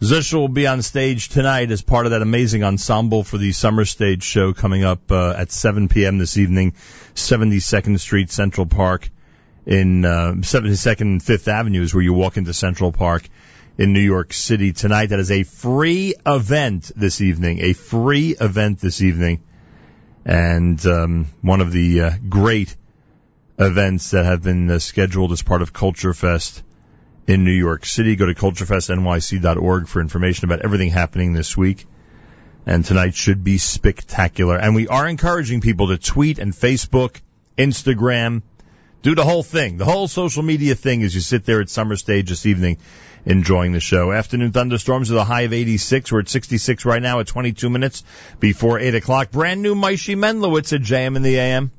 Speaker 1: Zusha will be on stage tonight as part of that amazing ensemble for the summer stage show coming up uh, at 7 p.m. this evening, 72nd Street, Central Park, in uh, 72nd and 5th Avenue is where you walk into Central Park in New York City tonight. That is a free event this evening, a free event this evening, and um, one of the uh, great events that have been uh, scheduled as part of Culture Fest in New York City. Go to culturefestnyc.org for information about everything happening this week. And tonight should be spectacular. And we are encouraging people to tweet and Facebook, Instagram, do the whole thing, the whole social media thing as you sit there at Summer Stage this evening enjoying the show. Afternoon thunderstorms with a high of 86. We're at 66 right now at 22 minutes before 8 o'clock. Brand new Maishi Menlowitz at JM in the AM.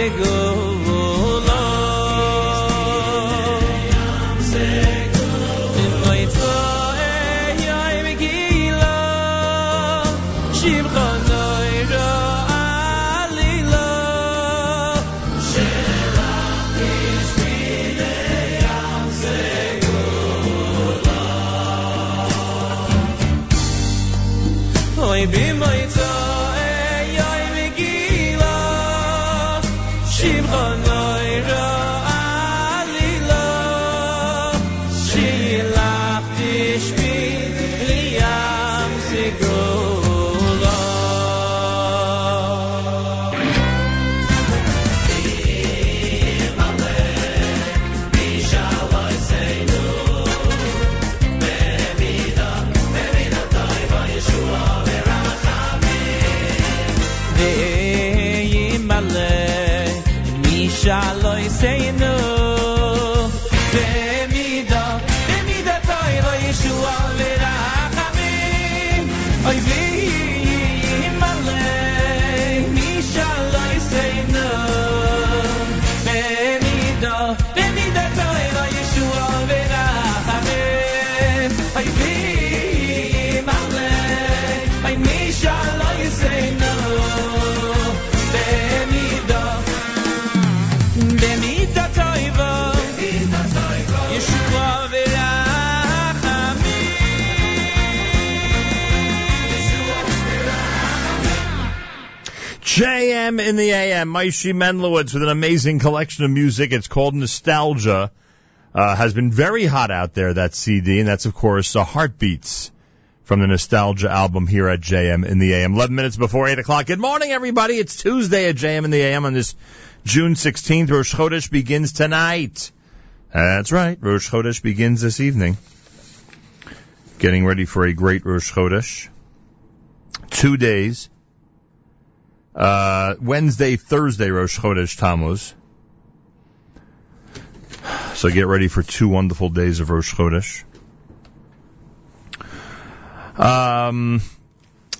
Speaker 16: de go.
Speaker 1: JM in the AM, Maishi Menlowitz with an amazing collection of music. It's called Nostalgia. Uh, has been very hot out there, that CD, and that's of course uh, Heartbeats from the Nostalgia album here at JM in the AM. 11 minutes before 8 o'clock. Good morning, everybody. It's Tuesday at JM in the AM on this June 16th. Rosh Chodesh begins tonight. That's right. Rosh Chodesh begins this evening. Getting ready for a great Rosh Chodesh. Two days. Uh, Wednesday, Thursday, Rosh Chodesh Tammuz. So get ready for two wonderful days of Rosh Chodesh. Um,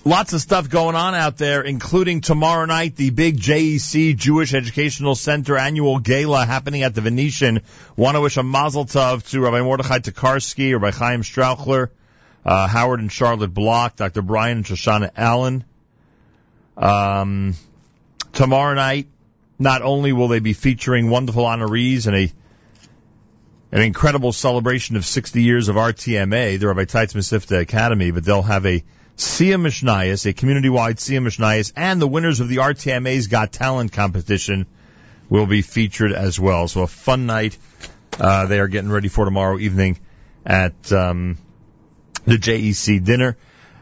Speaker 1: lots of stuff going on out there, including tomorrow night, the big JEC Jewish Educational Center annual gala happening at the Venetian. Want to wish a mazel tov to Rabbi Mordechai Tokarski, Rabbi Chaim Strauchler, uh, Howard and Charlotte Block, Dr. Brian and Shoshana Allen. Um, tomorrow night, not only will they be featuring wonderful honorees and a an incredible celebration of 60 years of RTMA, the Rabbi Teitz Mesivta Academy, but they'll have a Sia Mishnayos, a community-wide Sia Mishnayos, and the winners of the RTMA's Got Talent competition will be featured as well. So a fun night. Uh, they are getting ready for tomorrow evening at um, the JEC dinner.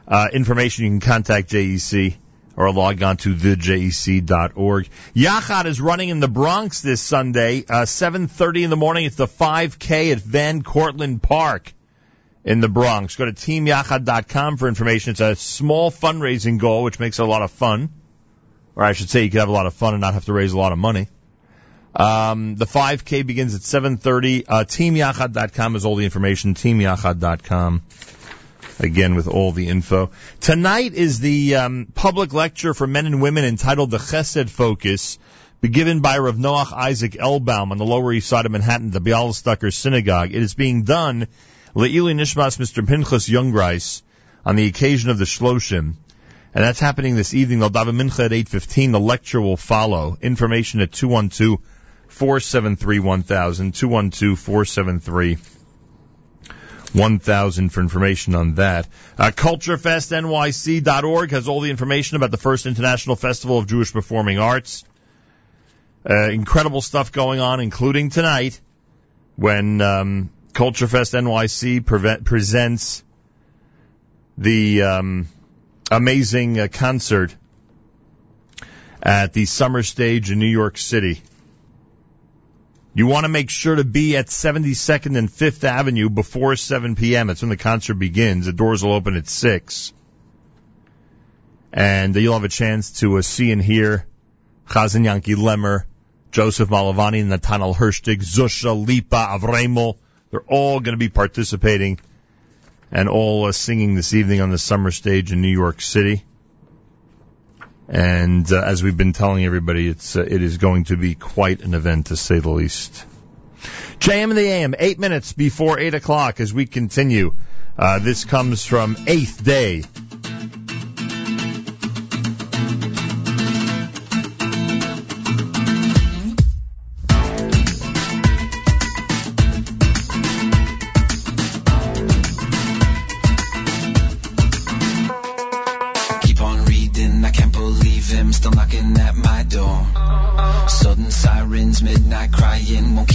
Speaker 1: Uh, information you can contact JEC or log on to thejec.org. Yachad is running in the Bronx this Sunday, uh, 7.30 in the morning. It's the 5K at Van Cortlandt Park in the Bronx. Go to teamyachad.com for information. It's a small fundraising goal, which makes it a lot of fun. or I should say, you could have a lot of fun and not have to raise a lot of money. Um, the 5K begins at 7:30. Uh, TeamYachad.com is all the information. TeamYachad.com. Again, with all the info. Tonight is the um, public lecture for men and women entitled "The Chesed Focus," be given by Rav Noach Isaac Oelbaum on the Lower East Side of Manhattan, the Bialystoker Synagogue. It is being done Le'ili Nishmas Mr. Pinchas Youngreis on the occasion of the Shloshim. And that's happening this evening. They'll daven mincha at 8.15. The lecture will follow. Information at 212 473 1000. 212 473 1000 for information on that. Uh, CultureFestNYC.org has all the information about the first International Festival of Jewish Performing Arts. Uh, incredible stuff going on, including tonight when um, Culture Fest NYC pre- presents the um, amazing uh, concert at the Summer Stage in New York City. You want to make sure to be at 72nd and 5th Avenue before 7 p.m. That's when the concert begins. The doors will open at 6. And you'll have a chance to uh, see and hear Chazan Yanki Lemmer, Joseph Malovany, Natanel Hershtik, Zusha, Lipa, Avremel. They're all going to be participating and all uh, singing this evening on the summer stage in New York City. And uh, as we've been telling everybody, it's uh, it is going to be quite an event to say the least. JM in the AM, eight minutes before eight o'clock as we continue. Uh, this comes from Eighth Day.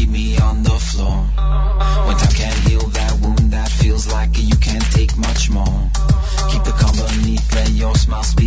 Speaker 2: Keep me on the floor. When time can't heal that wound, that feels like you can't take much more. Keep the beneath, let your smile speak,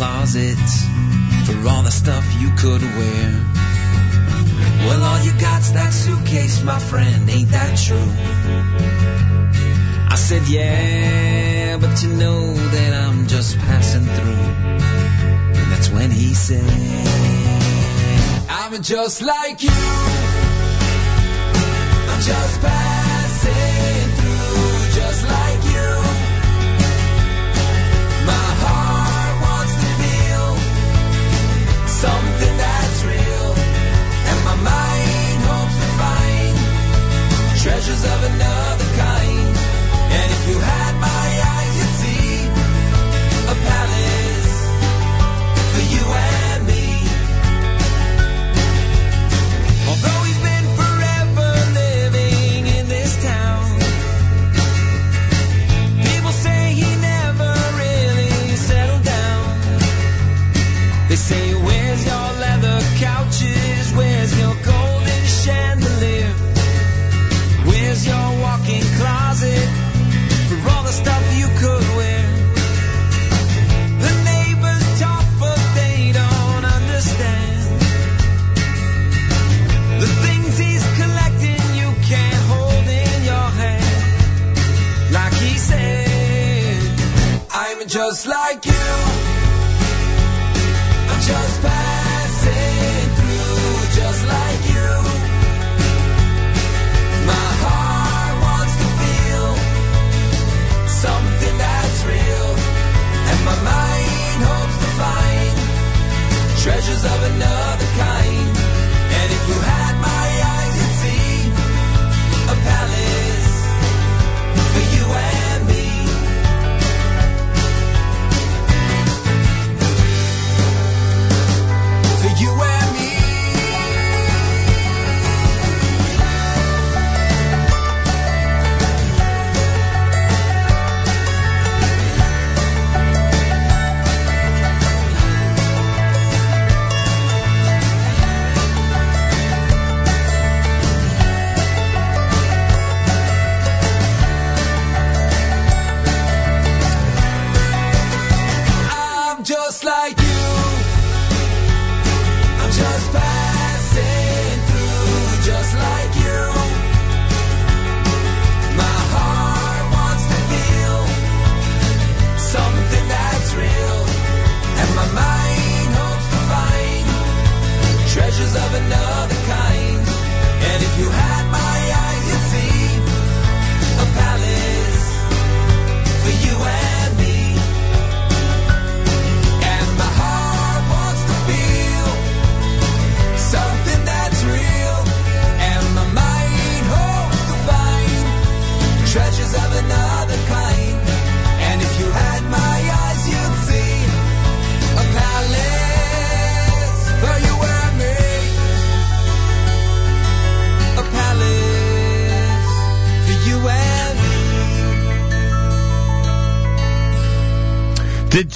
Speaker 2: closet for all the stuff you could wear? Well, all you got's that suitcase, my friend, ain't that true? I said, yeah, but you know that I'm just passing through. And that's when he said, I'm just like you. I'm just passing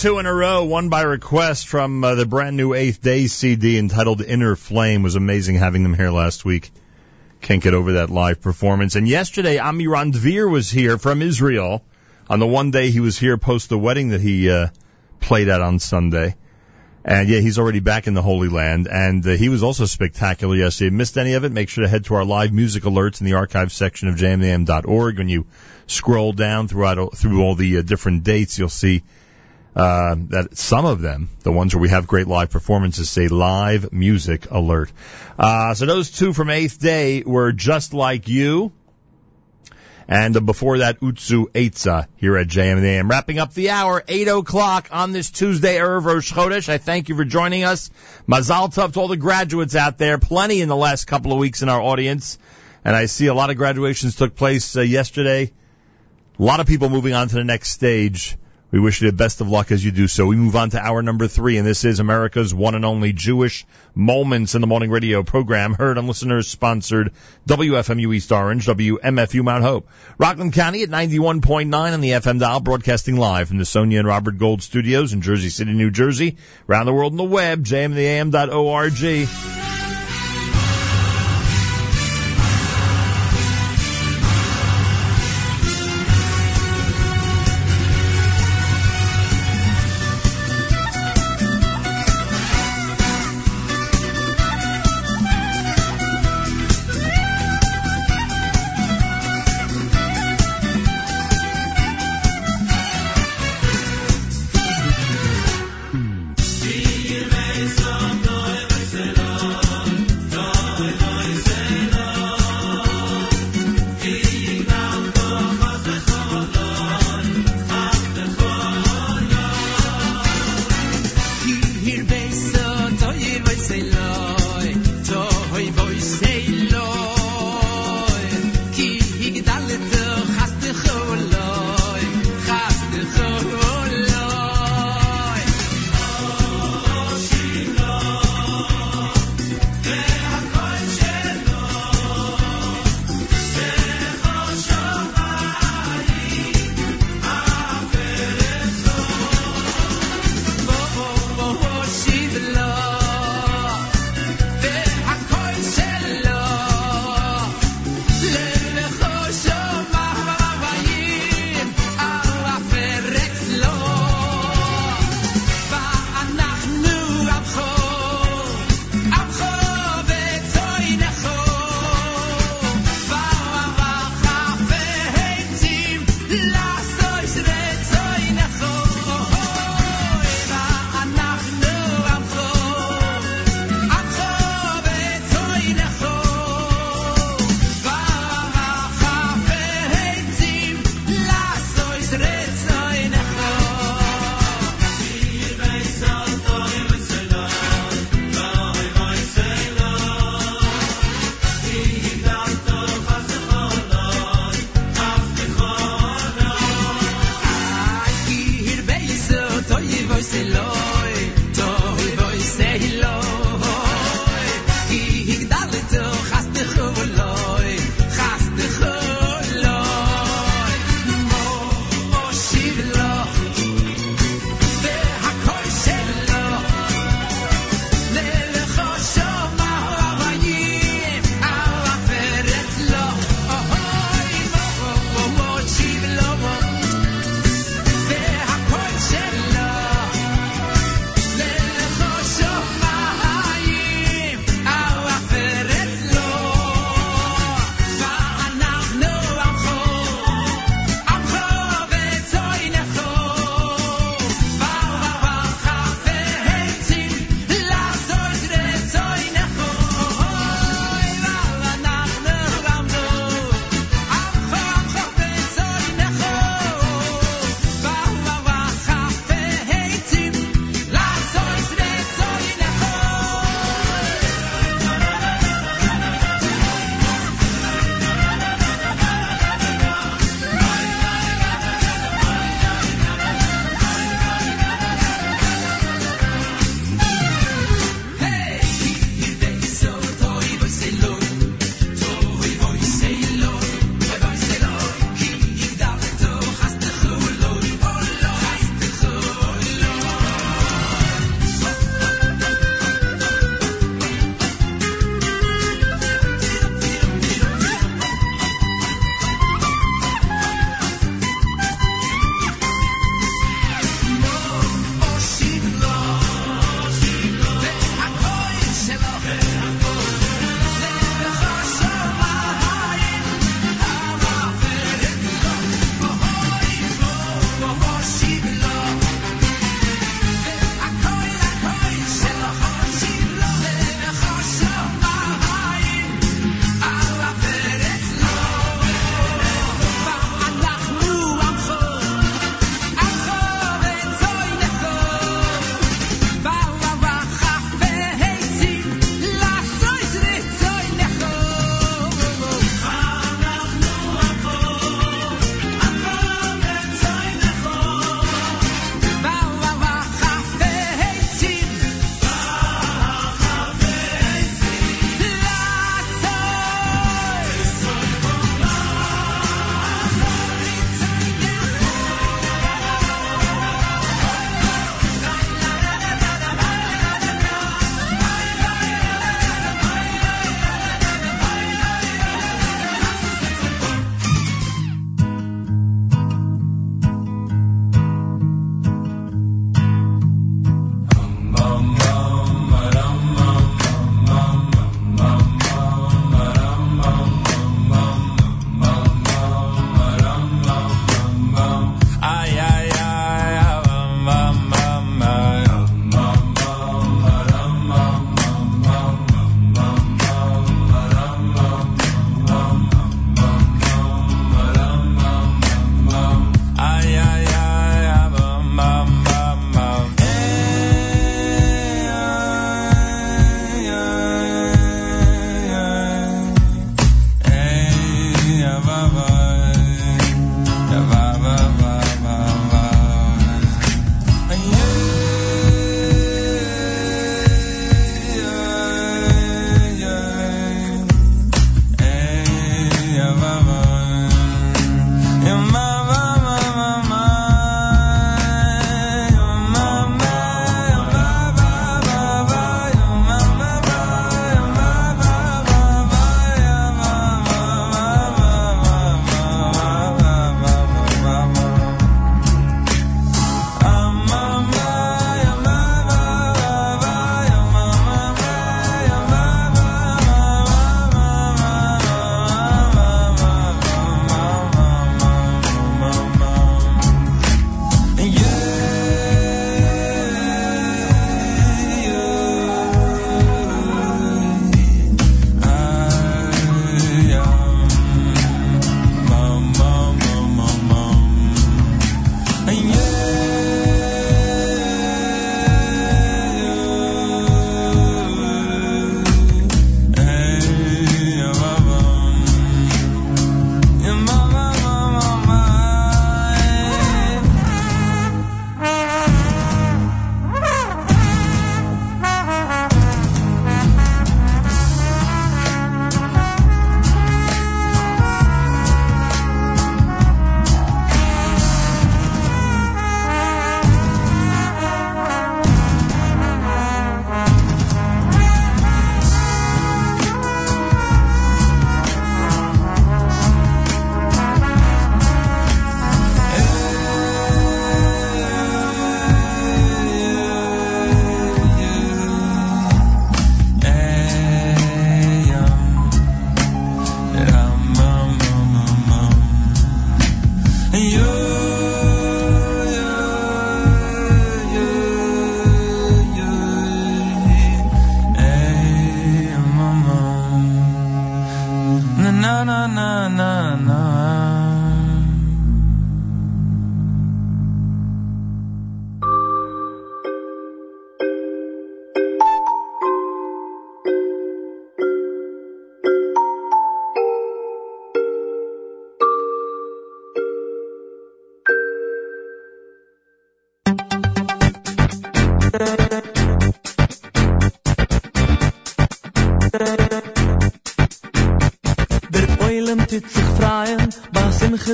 Speaker 1: two in a row, one by request from uh, the brand new Eighth Day CD entitled Inner Flame. was amazing having them here last week. Can't get over that live performance. And yesterday, Amiran Dvir was here from Israel on the one day he was here post the wedding that he uh, played at on Sunday. And yeah, he's already back in the Holy Land. And uh, he was also spectacular yesterday. Missed any of it, make sure to head to our live music alerts in the archive section of jmam.org. When you scroll down throughout through all the uh, different dates, you'll see uh, that some of them, the ones where we have great live performances, say live music alert. Uh, so those two from Eighth Day were just like you. And before that, Utsu Eitza here at JMAM. Wrapping up the hour, 8 o'clock on this Tuesday, Erev Rosh Chodesh. I thank you for joining us. Mazal Tov to all the graduates out there. Plenty in the last couple of weeks in our audience. And I see a lot of graduations took place uh, yesterday. A lot of people moving on to the next stage We wish you the best of luck as you do so. We move on to hour number three, and this is America's one and only Jewish Moments in the Morning radio program, heard on listeners sponsored WFMU East Orange, WMFU Mount Hope. Rockland County at 91.9 on the FM dial, broadcasting live from the Sonia and Robert Gold studios in Jersey City, New Jersey. Around the world on the web,
Speaker 4: jmintheam.org.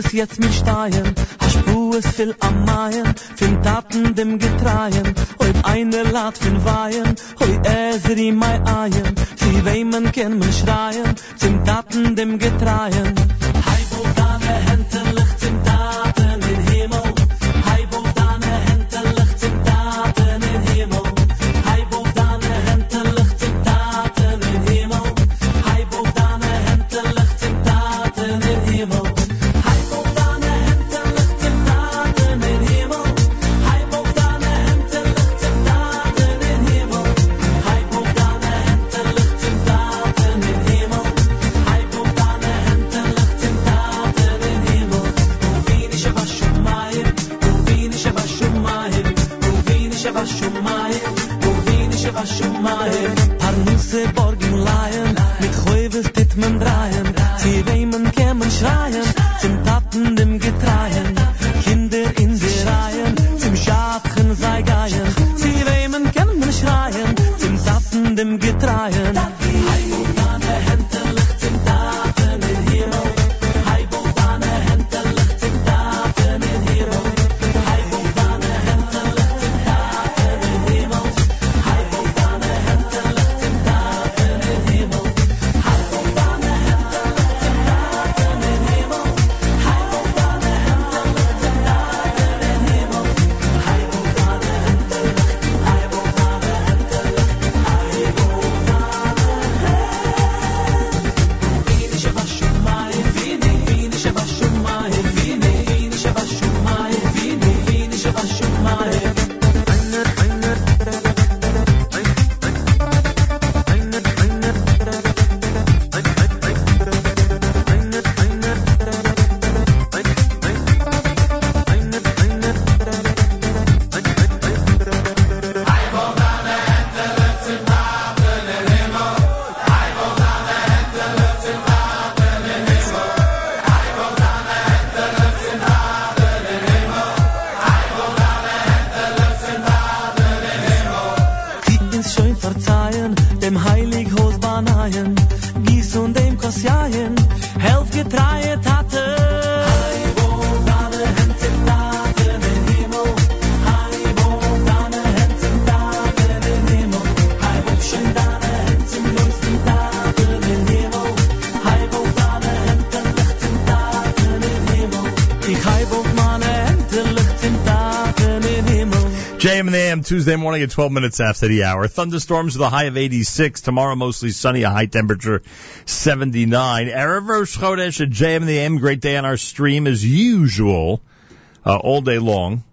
Speaker 4: Simches jetzt mit Steien. Hast du es viel am Maien, fin Taten dem Getreien. Heut eine Lat fin Weihen, heut Ezri mei Eien. Sie weimen ken man schreien, zum Taten dem Getreien.
Speaker 1: Tuesday morning at 12 minutes after the hour. Thunderstorms with a high of 86. Tomorrow mostly sunny, a high temperature 79. Erev Rosh Chodesh at JM the AM. Great day on our stream as usual, uh, all day long.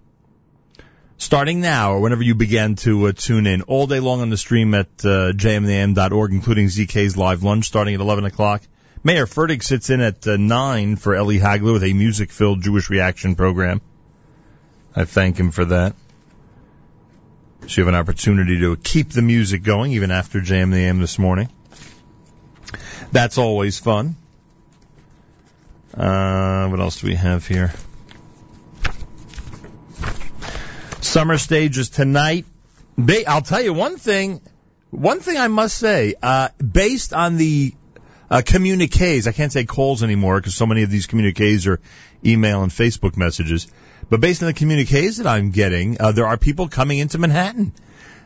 Speaker 1: Starting now or whenever you begin to uh, tune in, all day long on the stream at uh, jmintheam.org, including ZK's live lunch starting at 11 o'clock. Mayor Fertig sits in at uh, 9 for Ellie Hagler with a music-filled Jewish reaction program. I thank him for that. So you have an opportunity to keep the music going even after Jam the AM this morning. That's always fun. Uh, what else do we have here? Summer stages tonight. I'll tell you one thing. One thing I must say, uh, based on the uh, communiques, I can't say calls anymore because so many of these communiques are email and Facebook messages. But based on the communiques that I'm getting, uh, there are people coming into Manhattan.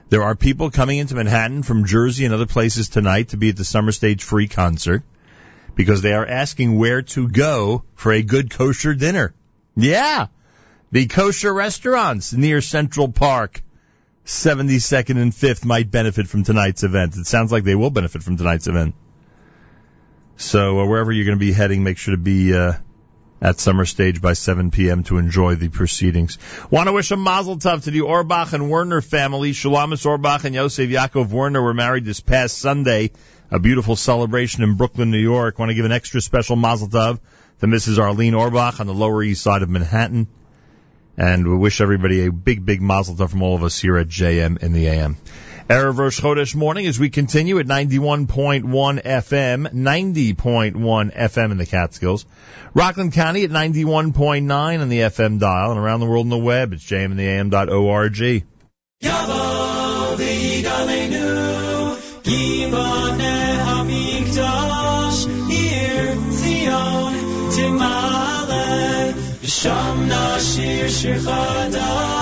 Speaker 1: There are people coming into Manhattan from Jersey and other places tonight to be at the Summer Stage free concert because they are asking where to go for a good kosher dinner. Yeah. The kosher restaurants near Central Park, 72nd and 5th might benefit from tonight's event. It sounds like they will benefit from tonight's event. So uh, wherever you're going to be heading, make sure to be uh, at Summer Stage by 7 p.m. to enjoy the proceedings. Want to wish a mazel tov to the Orbach and Werner family. Shulamis Orbach and Yosef Yaakov Werner were married this past Sunday a beautiful celebration in Brooklyn, New York. Want to give an extra special mazel tov to Mrs. Arlene Orbach on the Lower East Side of Manhattan. And we wish everybody a big, big mazel tov from all of us here at JM in the AM. Erev Rosh Chodesh morning as we continue at 91.1 FM, 90.1 FM in the Catskills. Rockland County at 91.9 on the FM dial and around the world on the web. It's jmintheam.org.
Speaker 16: Yavo v'yigalenu, shir chadash,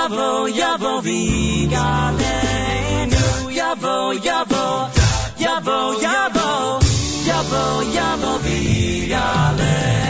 Speaker 16: jawo, jawo, wigaleniu, jawo, jawo, jawo, jawo, jawo,
Speaker 17: jawo, wigaleniu.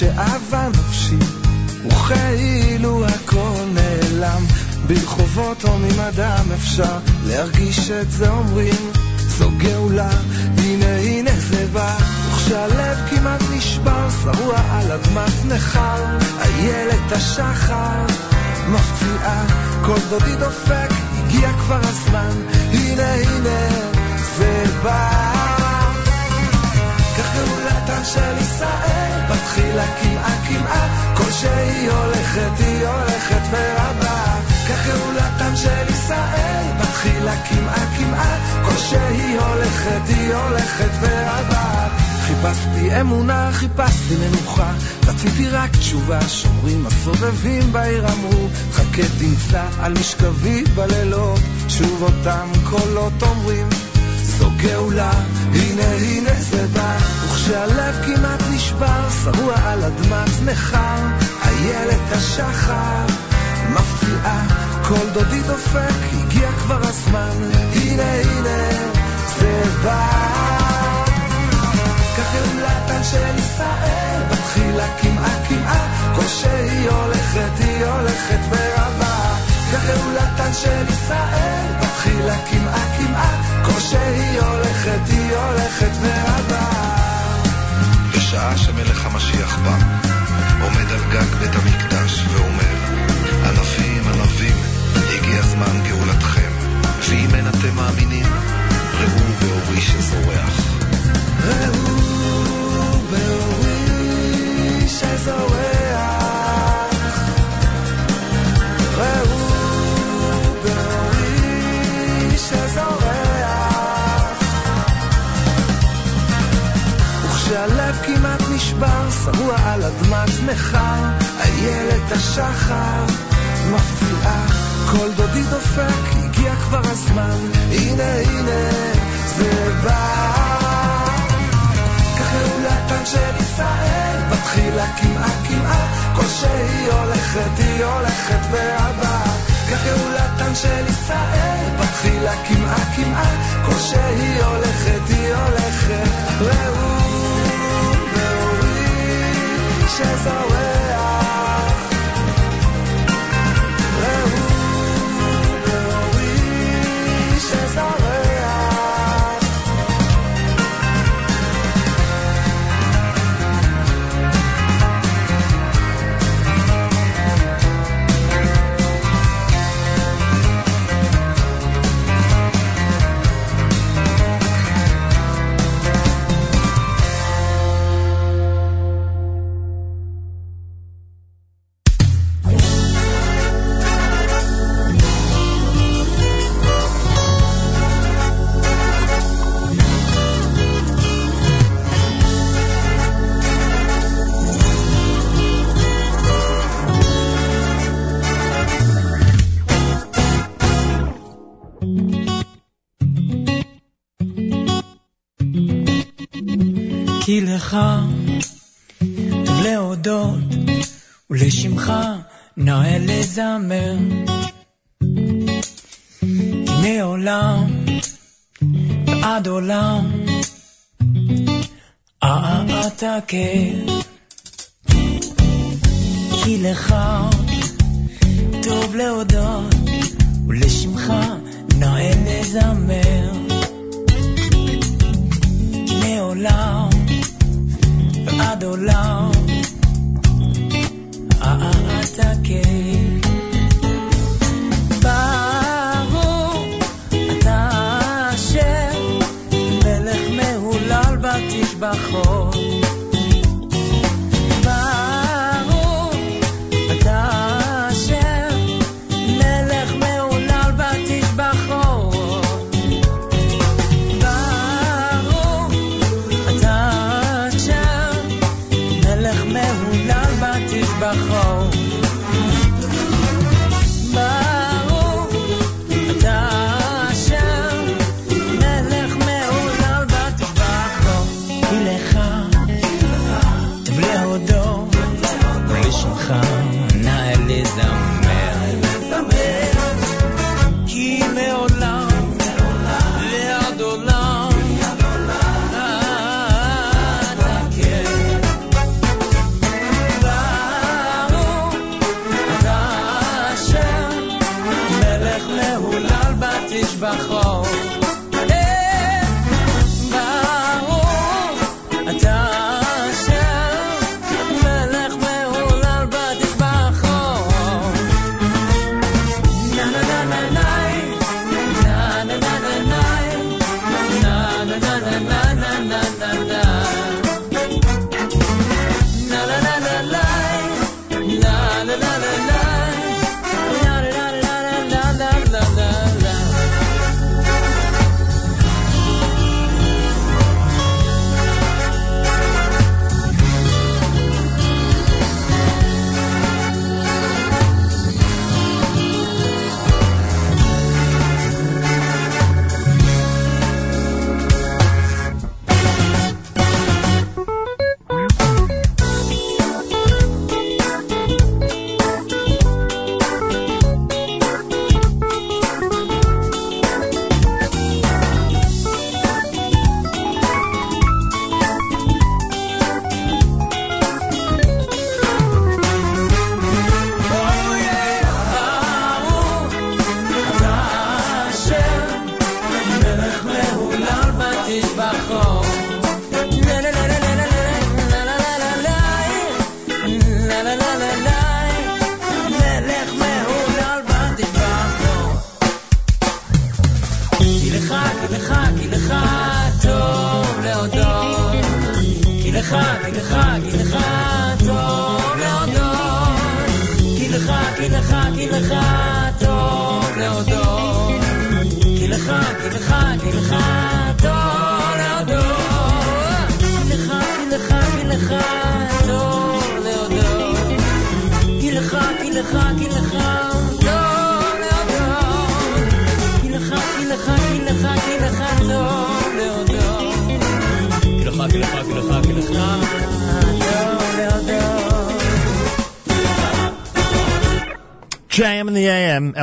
Speaker 17: שאהבה נפשי, וכאילו הכל נעלם. ברחובות הומים אדם אפשר להרגיש את זה אומרים, זו גאולה, הנה הנה זה בא. וכשהלב כמעט נשבר, שרוע על אדמת נכר, איילת השחר מפציעה, כל דודי דופק, הגיע כבר הזמן, הנה הנה זה בא. גאולתן של ישראל, בתחילה קמעה קמעה, כל שהיא הולכת היא הולכת ורבה. כך גאולתם של ישראל, בתחילה קמעה קמעה, כל שהיא הולכת היא הולכת ורבה. חיפשתי אמונה, חיפשתי מנוחה, רציתי רק תשובה, שומרים הסובבים בעיר אמרו, חכה תמצא על משכבי בלילות, שוב אותם קולות אומרים, זו גאולה, הנה הנה זה בא, וכשהלב כמעט נשבר, שרוע על אדמת נכר, איילת השחר, מפתיעה, כל דודי דופק, הגיע כבר הזמן, הנה הנה זה בא. כך גאולתן של ישראל, בתחילה קמעה קמעה, כל שהיא הולכת היא הולכת ורבה. כך גאולתן של ישראל, בתחילה קמעה קמעה, כל שהיא הולכת היא הולכת ורבה.
Speaker 18: בשעה שמלך המשיח בא, עומד על גג בית המקדש ואומר, ענבים ענבים, הגיע זמן גאולתכם, ואם אין אתם מאמינים, ראו באורי שזורח.
Speaker 17: ראו באורי שזורח, שרוע על אדמת נכר, איילת השחר מפתיעה, כל דודי דופק, הגיע כבר הזמן, הנה הנה זה בא. כך גאולתן של ישראל, בתחילה קמעה קמעה, כל שהיא הולכת היא הולכת והבאה. כך גאולתן של ישראל, בתחילה קמעה קמעה, כל שהיא הולכת היא הולכת. ראו chance I'll
Speaker 2: away. לך טוב להודות ולשמך נאה לזמר. הנה עולם ועד עולם אעתקר. כי לך טוב להודות ולשמך נאה לזמר. ועד עולם
Speaker 1: adolau aatake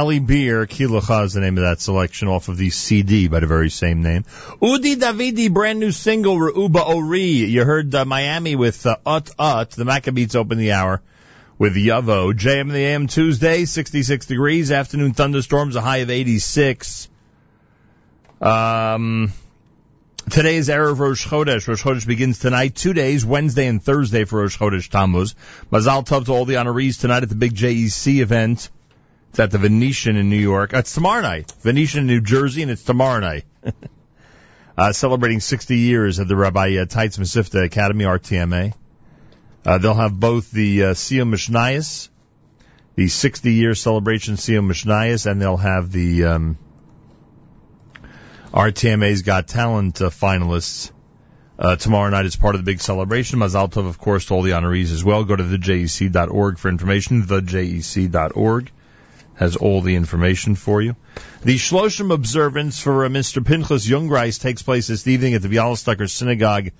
Speaker 1: Ellie Beer, Kilacha is the name of that selection off of the CD by the very same name. Udi Davidi, brand new single, Reuba Ori. You heard uh, Miami with uh, Ut Ut. The Maccabees open the hour with Yavo. JM in the AM Tuesday, 66 degrees. Afternoon thunderstorms, a high of 86. Um, today is Erev Rosh Chodesh. Rosh Chodesh begins tonight. Two days, Wednesday and Thursday for Rosh Chodesh Tammuz. Mazal Tov to all the honorees tonight at the big JEC event. It's at the Venetian in New York. Uh, it's tomorrow night. Venetian in New Jersey, and it's tomorrow night. uh, celebrating 60 years of the Rabbi uh, Teitz Mesivta Academy, RTMA. Uh, they'll have both the uh, Siyum Mishnayos, the 60 year celebration Siyum Mishnayos, and they'll have the um, RTMA's Got Talent uh, finalists. Uh, tomorrow night is part of the big celebration. Mazal Tov, of course, to all the honorees as well. Go to thejec.org for information. Thejec.org has all the information for you. The Shloshim observance for uh, Mr. Pinchas Jungreis takes place this evening at the Bialystoker Synagogue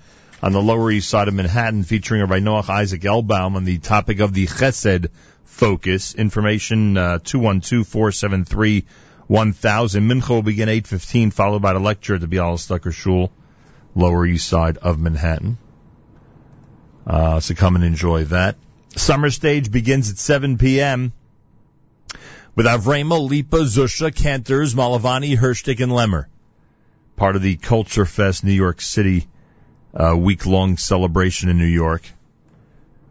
Speaker 1: on the Lower East Side of Manhattan, featuring Rabbi Noach Isaac Oelbaum on the topic of the Chesed focus. Information uh, 212-473-1000. Mincha will begin 8.15, followed by the lecture at the Bialystoker Shul, Lower East Side of Manhattan. Uh, so come and enjoy that. Summer stage begins at 7 p.m with Avrema, Lipa, Zusha, Cantors, Malovany, Hershtik, and Lemmer. Part of the Culture Fest New York City uh, week-long celebration in New York.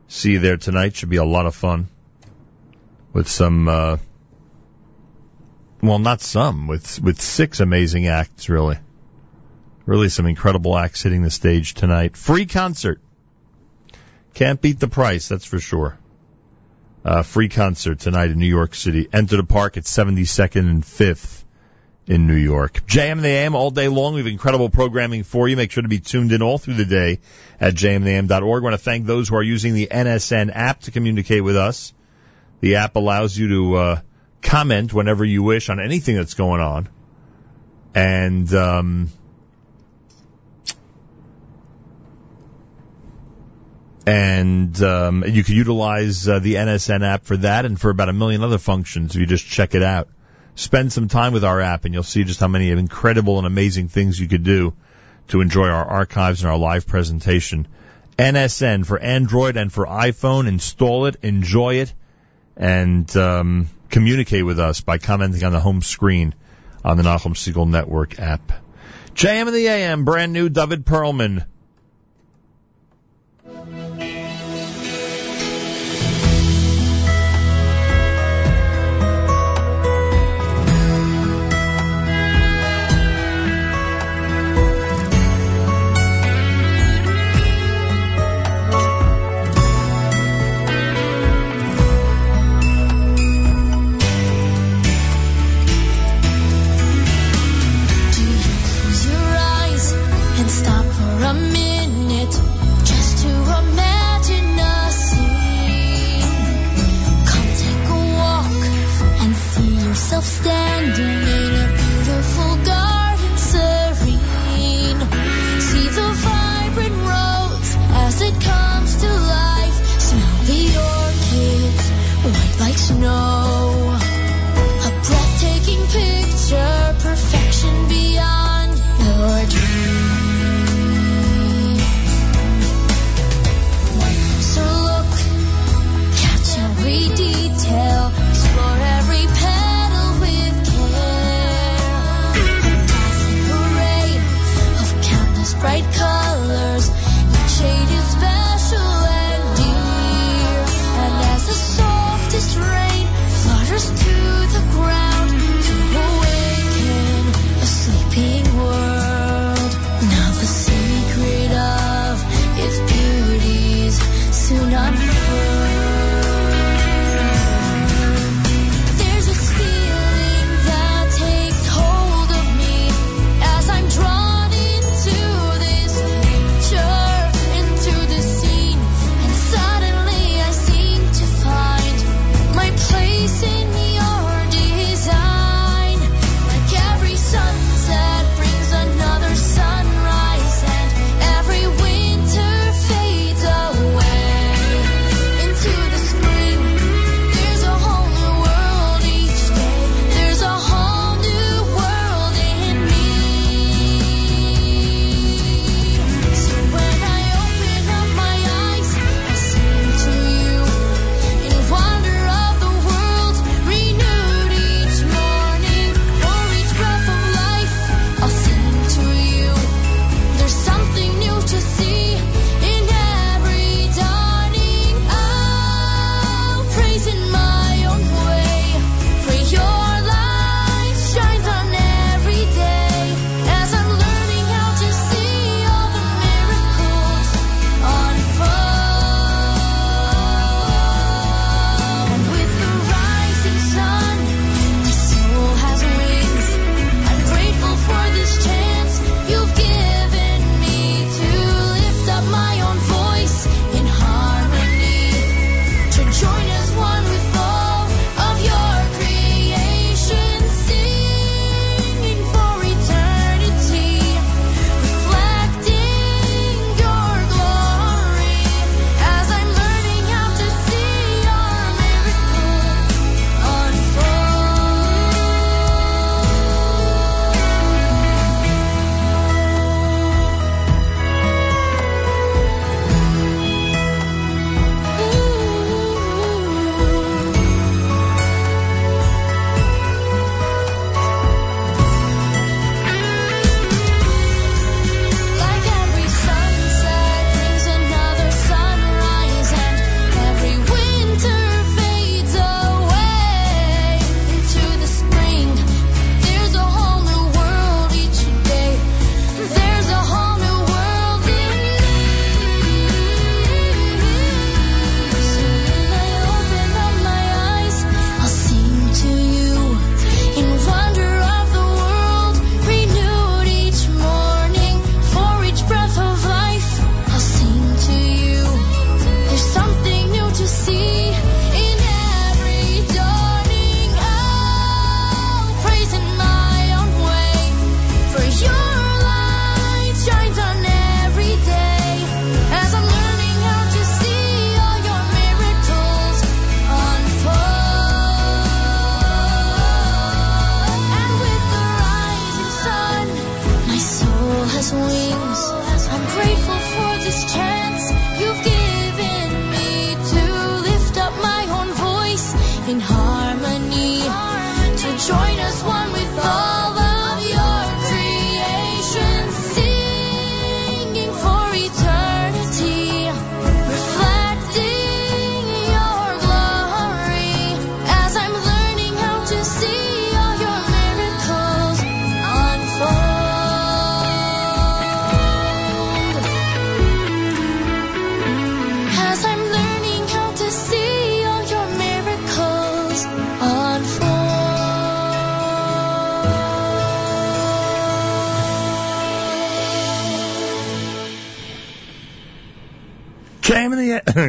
Speaker 1: See you there tonight. Should be a lot of fun. With some, uh, well, not some, with, with six amazing acts, really. Really some incredible acts hitting the stage tonight. Free concert. Can't beat the price, that's for sure. Uh, free concert tonight in New York City. Enter the park at 72nd and 5th in New York. JM in the AM all day long. We have incredible programming for you. Make sure to be tuned in all through the day at jmintheam.org. I want to thank those who are using the NSN app to communicate with us. The app allows you to uh, comment whenever you wish on anything that's going on. And um, and um, you can utilize uh, the NSN app for that and for about a million other functions if you just check it out. Spend some time with our app, and you'll see just how many incredible and amazing things you could do to enjoy our archives and our live presentation. NSN for Android and for iPhone. Install it, enjoy it, and um, communicate with us by commenting on the home screen on the Nachum Segal Network app. JM in the AM, brand new David Perlman.
Speaker 19: standing in a beautiful garden serene. See the vibrant rose as it comes to life. Smell the orchids, white like snow.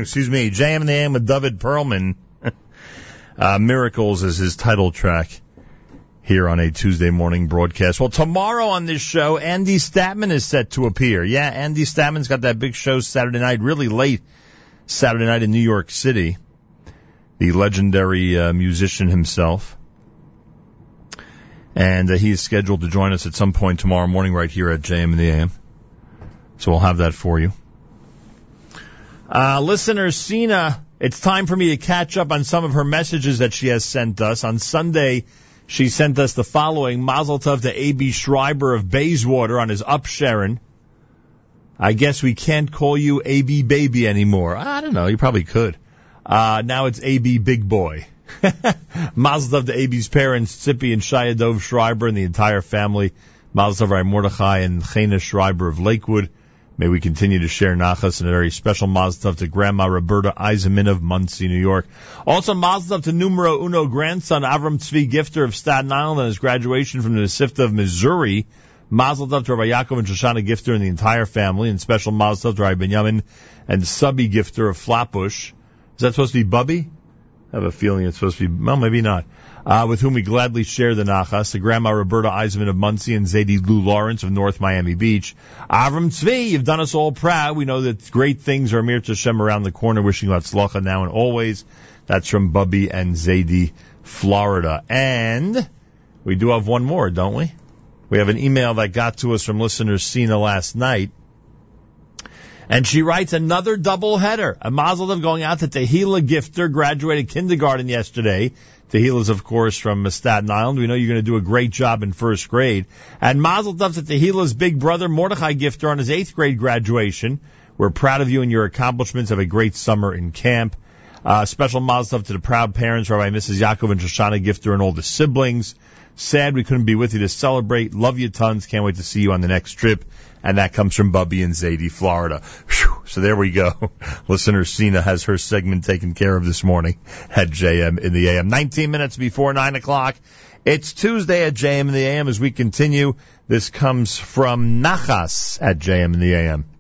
Speaker 1: Excuse me, in the AM with David Perlman. uh, Miracles is his title track here on a Tuesday morning broadcast. Well, tomorrow on this show, Andy Statman is set to appear. Yeah, Andy Statman's got that big show Saturday night, really late Saturday night in New York City. The legendary uh, musician himself. And uh, he is scheduled to join us at some point tomorrow morning right here at JM in the AM. So we'll have that for you. Uh, listener Sina, it's time for me to catch up on some of her messages that she has sent us. On Sunday, she sent us the following Mazel Tov to A.B. Schreiber of Bayswater on his upsherin. I guess we can't call you A.B. Baby anymore. I don't know, you probably could. Uh, now it's A.B. Big Boy. Mazel Tov to A.B.'s parents, Tzipi and Shia Dov Schreiber and the entire family. Mazel Tov, Mordechai and Chena Schreiber of Lakewood. May we continue to share nachas and a very special mazel tov to Grandma Roberta Eisenman of Monsey, New York. Also mazel tov to numero uno grandson Avram Tzvi Gifter of Staten Island on his graduation from the Sifta of Missouri. Mazel tov to Rabbi Yaakov and Shoshana Gifter and the entire family, and special mazel tov to Rabbi Benjamin and Subby Gifter of Flatbush. Is that supposed to be Bubby? I have a feeling it's supposed to be, well, maybe not. Uh, with whom we gladly share the nachas, the grandma Roberta Eisenman of Monsey and Zadie Lou Lawrence of North Miami Beach. Avram Tzvi, you've done us all proud. We know that great things are Mir Hashem around the corner, wishing you Hatzlacha now and always. That's from Bubby and Zadie, Florida. And we do have one more, don't we? We have an email that got to us from listener Sina last night. And she writes another double header. A mazel tov going out to Tehila Gifter, graduated kindergarten yesterday. Tehila's, of course, from Staten Island. We know you're going to do a great job in first grade. And mazel tov to Tehila's big brother, Mordechai Gifter, on his eighth grade graduation. We're proud of you and your accomplishments. Have a great summer in camp. Uh, special mazel tov to the proud parents, Rabbi Mrs. Yaakov and Shoshana Gifter and all the siblings. Sad we couldn't be with you to celebrate. Love you tons. Can't wait to see you on the next trip. And that comes from Bubby in Zadie, Florida. Whew. So there we go. Listener Sina has her segment taken care of this morning at JM in the AM. 19 minutes before 9 o'clock. It's Tuesday at JM in the AM as we continue. This comes from Nachas at JM in the AM.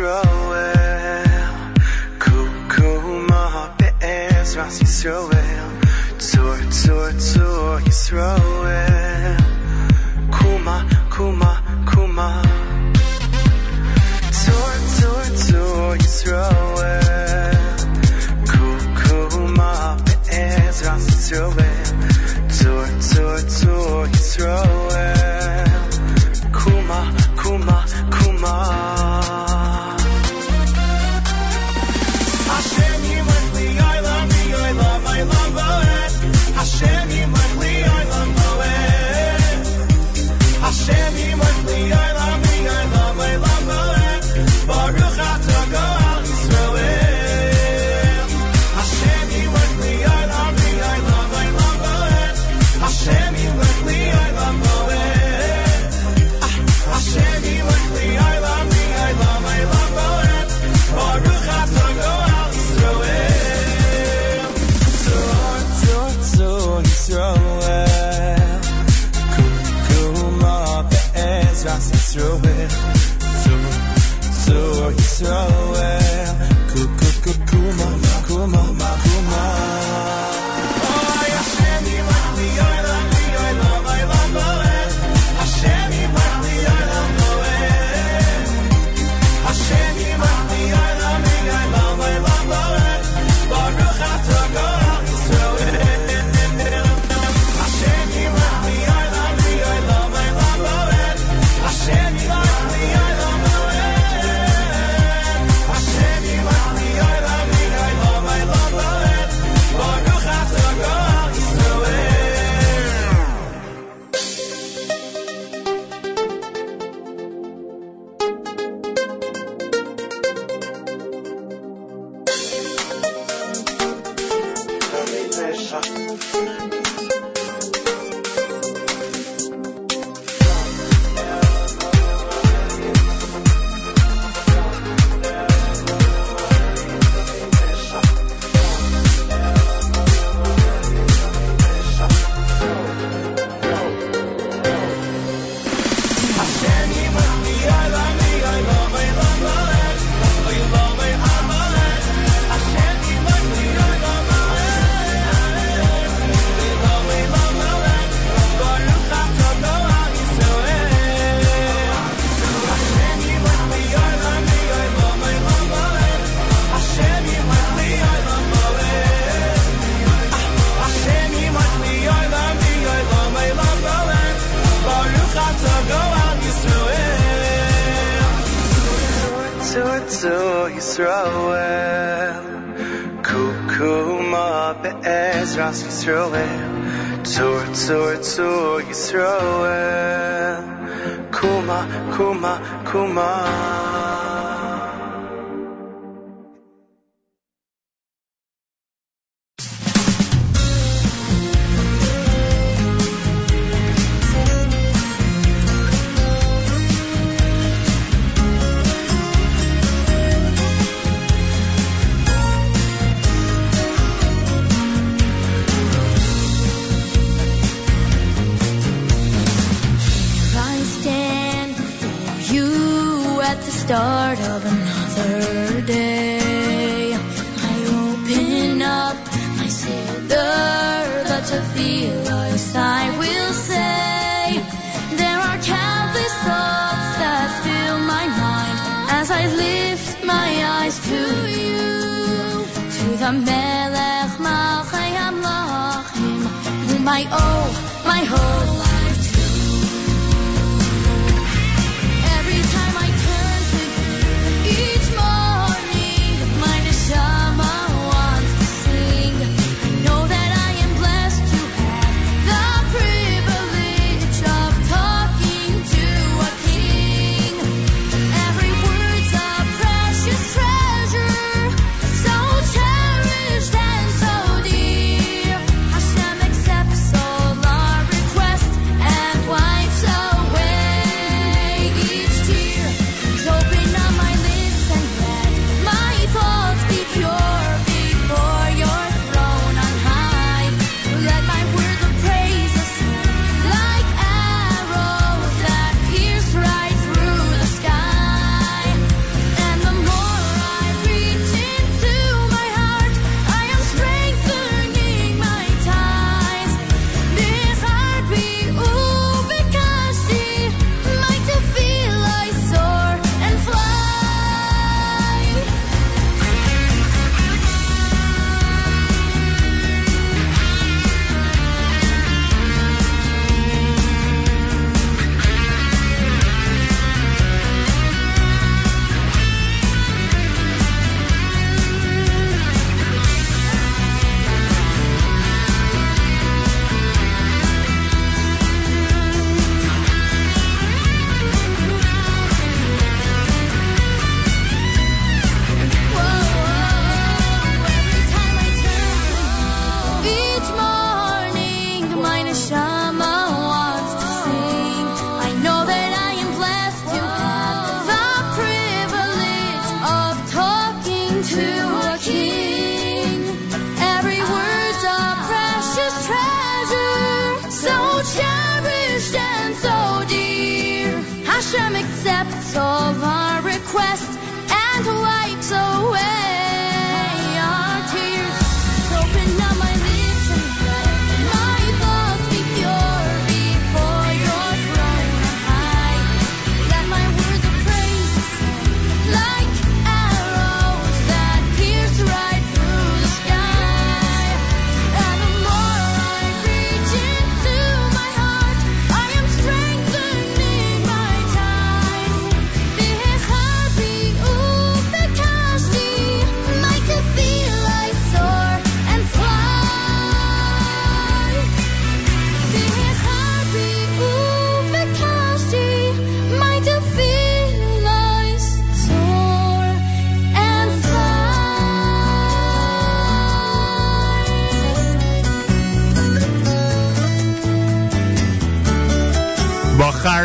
Speaker 5: Tur, Yisroel Kukuma be'ezras Yisroel Tur, tur, tur, Yisroel Kuma, kuma, kuma Tur, tur, tur, Yisroel Kukuma be'ezras Yisroel Tur, tur, tur, Yisroel Kuma,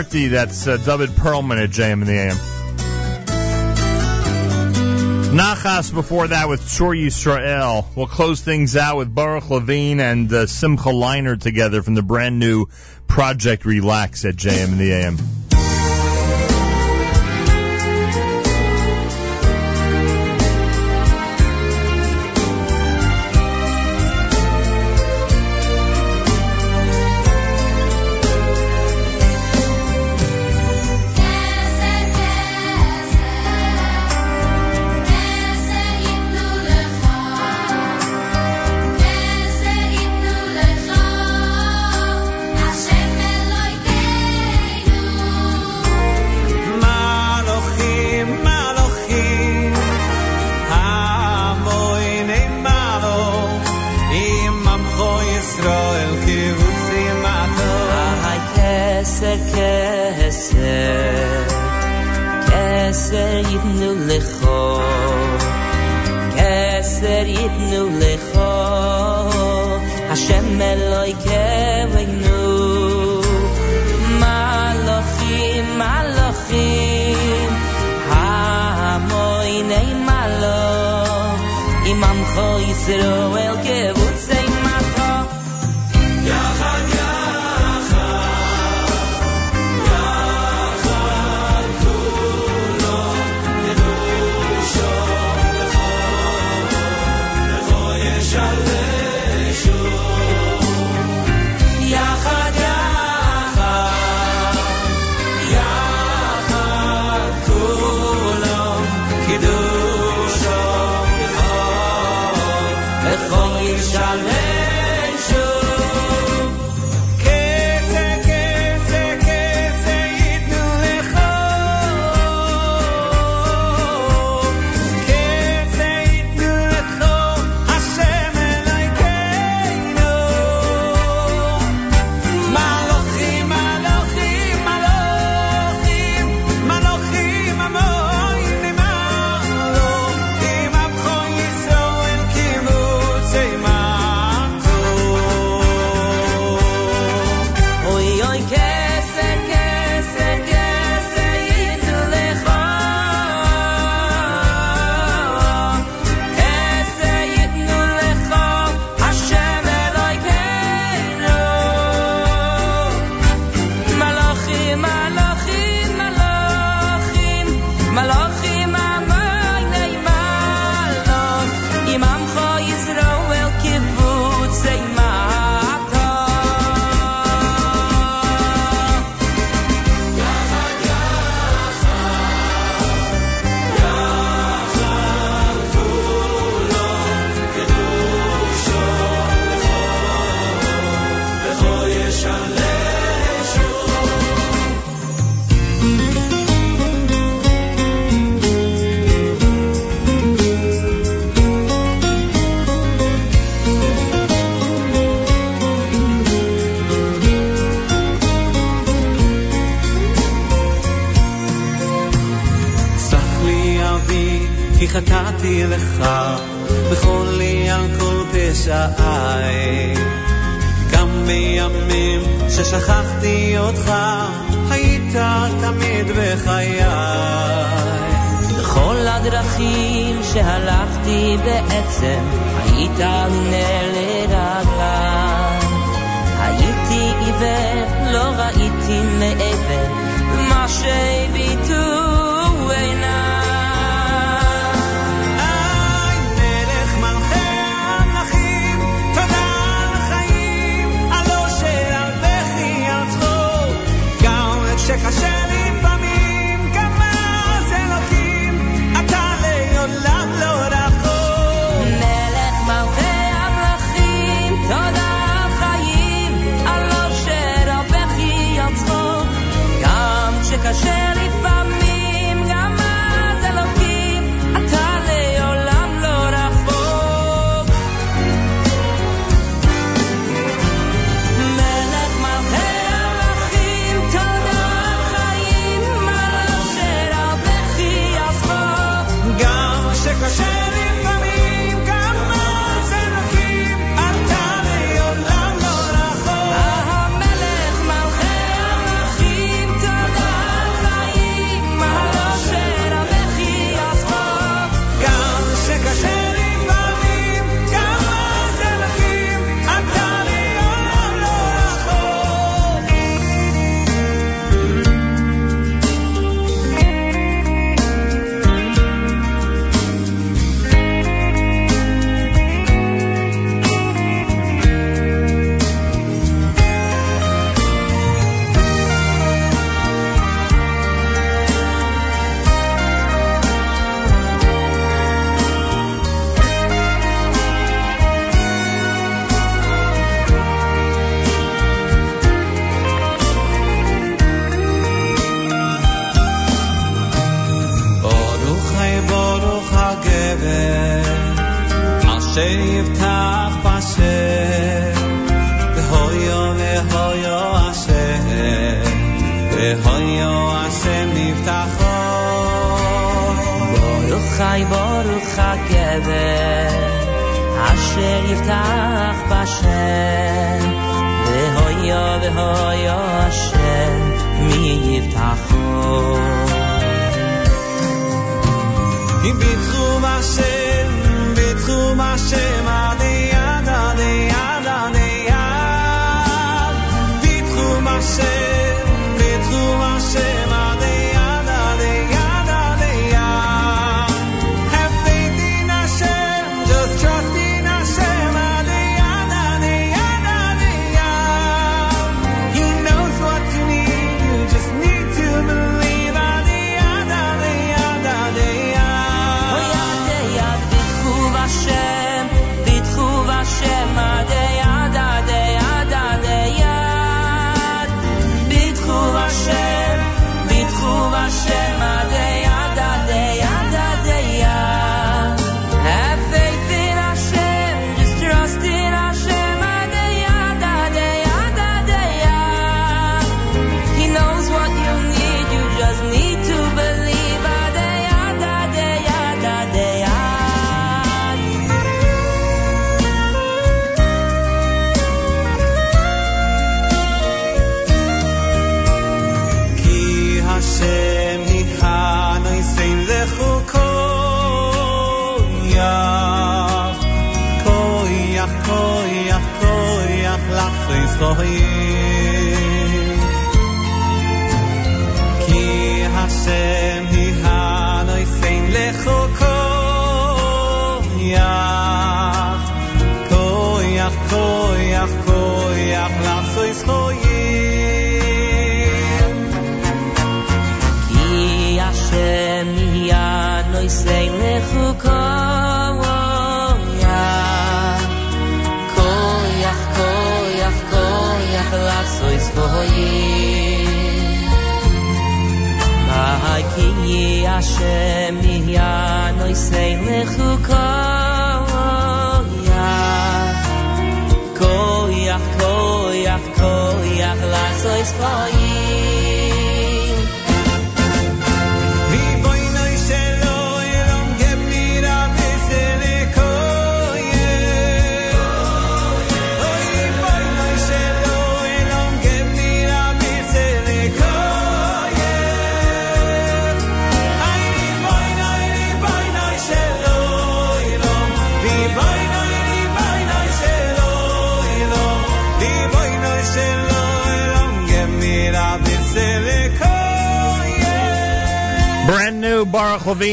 Speaker 1: That's uh, David Perlman at JM in the AM. Nachas before that with Tzur Yisrael. We'll close things out with Baruch Levine and uh, Simcha Leiner together from the brand new Project Relax at JM in the AM.
Speaker 5: Cho Yisroel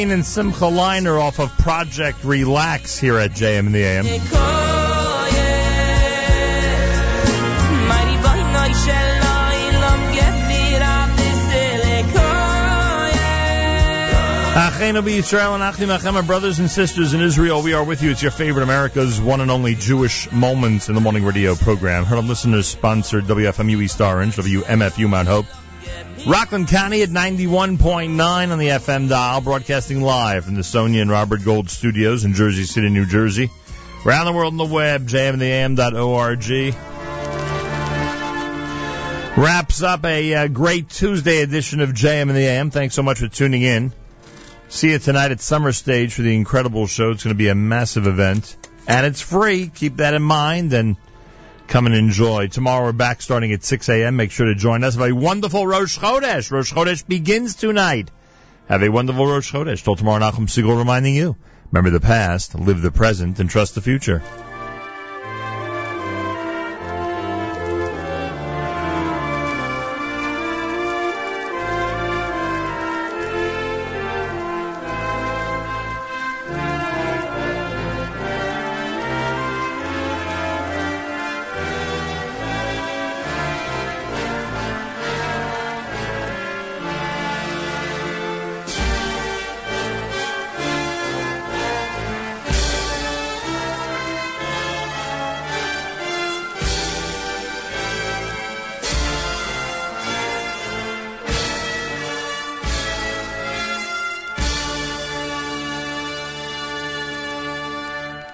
Speaker 1: Levine and Simcha Leiner off of Project Relax here at JM in the AM. Brothers and sisters in Israel, we are with you. It's your favorite America's one and only Jewish Moments in the Morning Radio program. Heard on listeners sponsored WFMU East Orange, WMFU Mount Hope. Rockland County at 91.9 on the FM dial, broadcasting live from the Sonia and Robert Gold studios in Jersey City, New Jersey. Around the world on the web, jmintheam.org. Wraps up a uh, great Tuesday edition of JM in the AM. Thanks so much for tuning in. See you tonight at Summer Stage for the incredible show. It's going to be a massive event. And it's free. Keep that in mind and come and enjoy. Tomorrow we're back starting at 6 a.m. Make sure to join us. Have a wonderful Rosh Chodesh. Rosh Chodesh begins tonight. Have a wonderful Rosh Chodesh. Till tomorrow, Nachum Segal reminding you. Remember the past, live the present, and trust the future.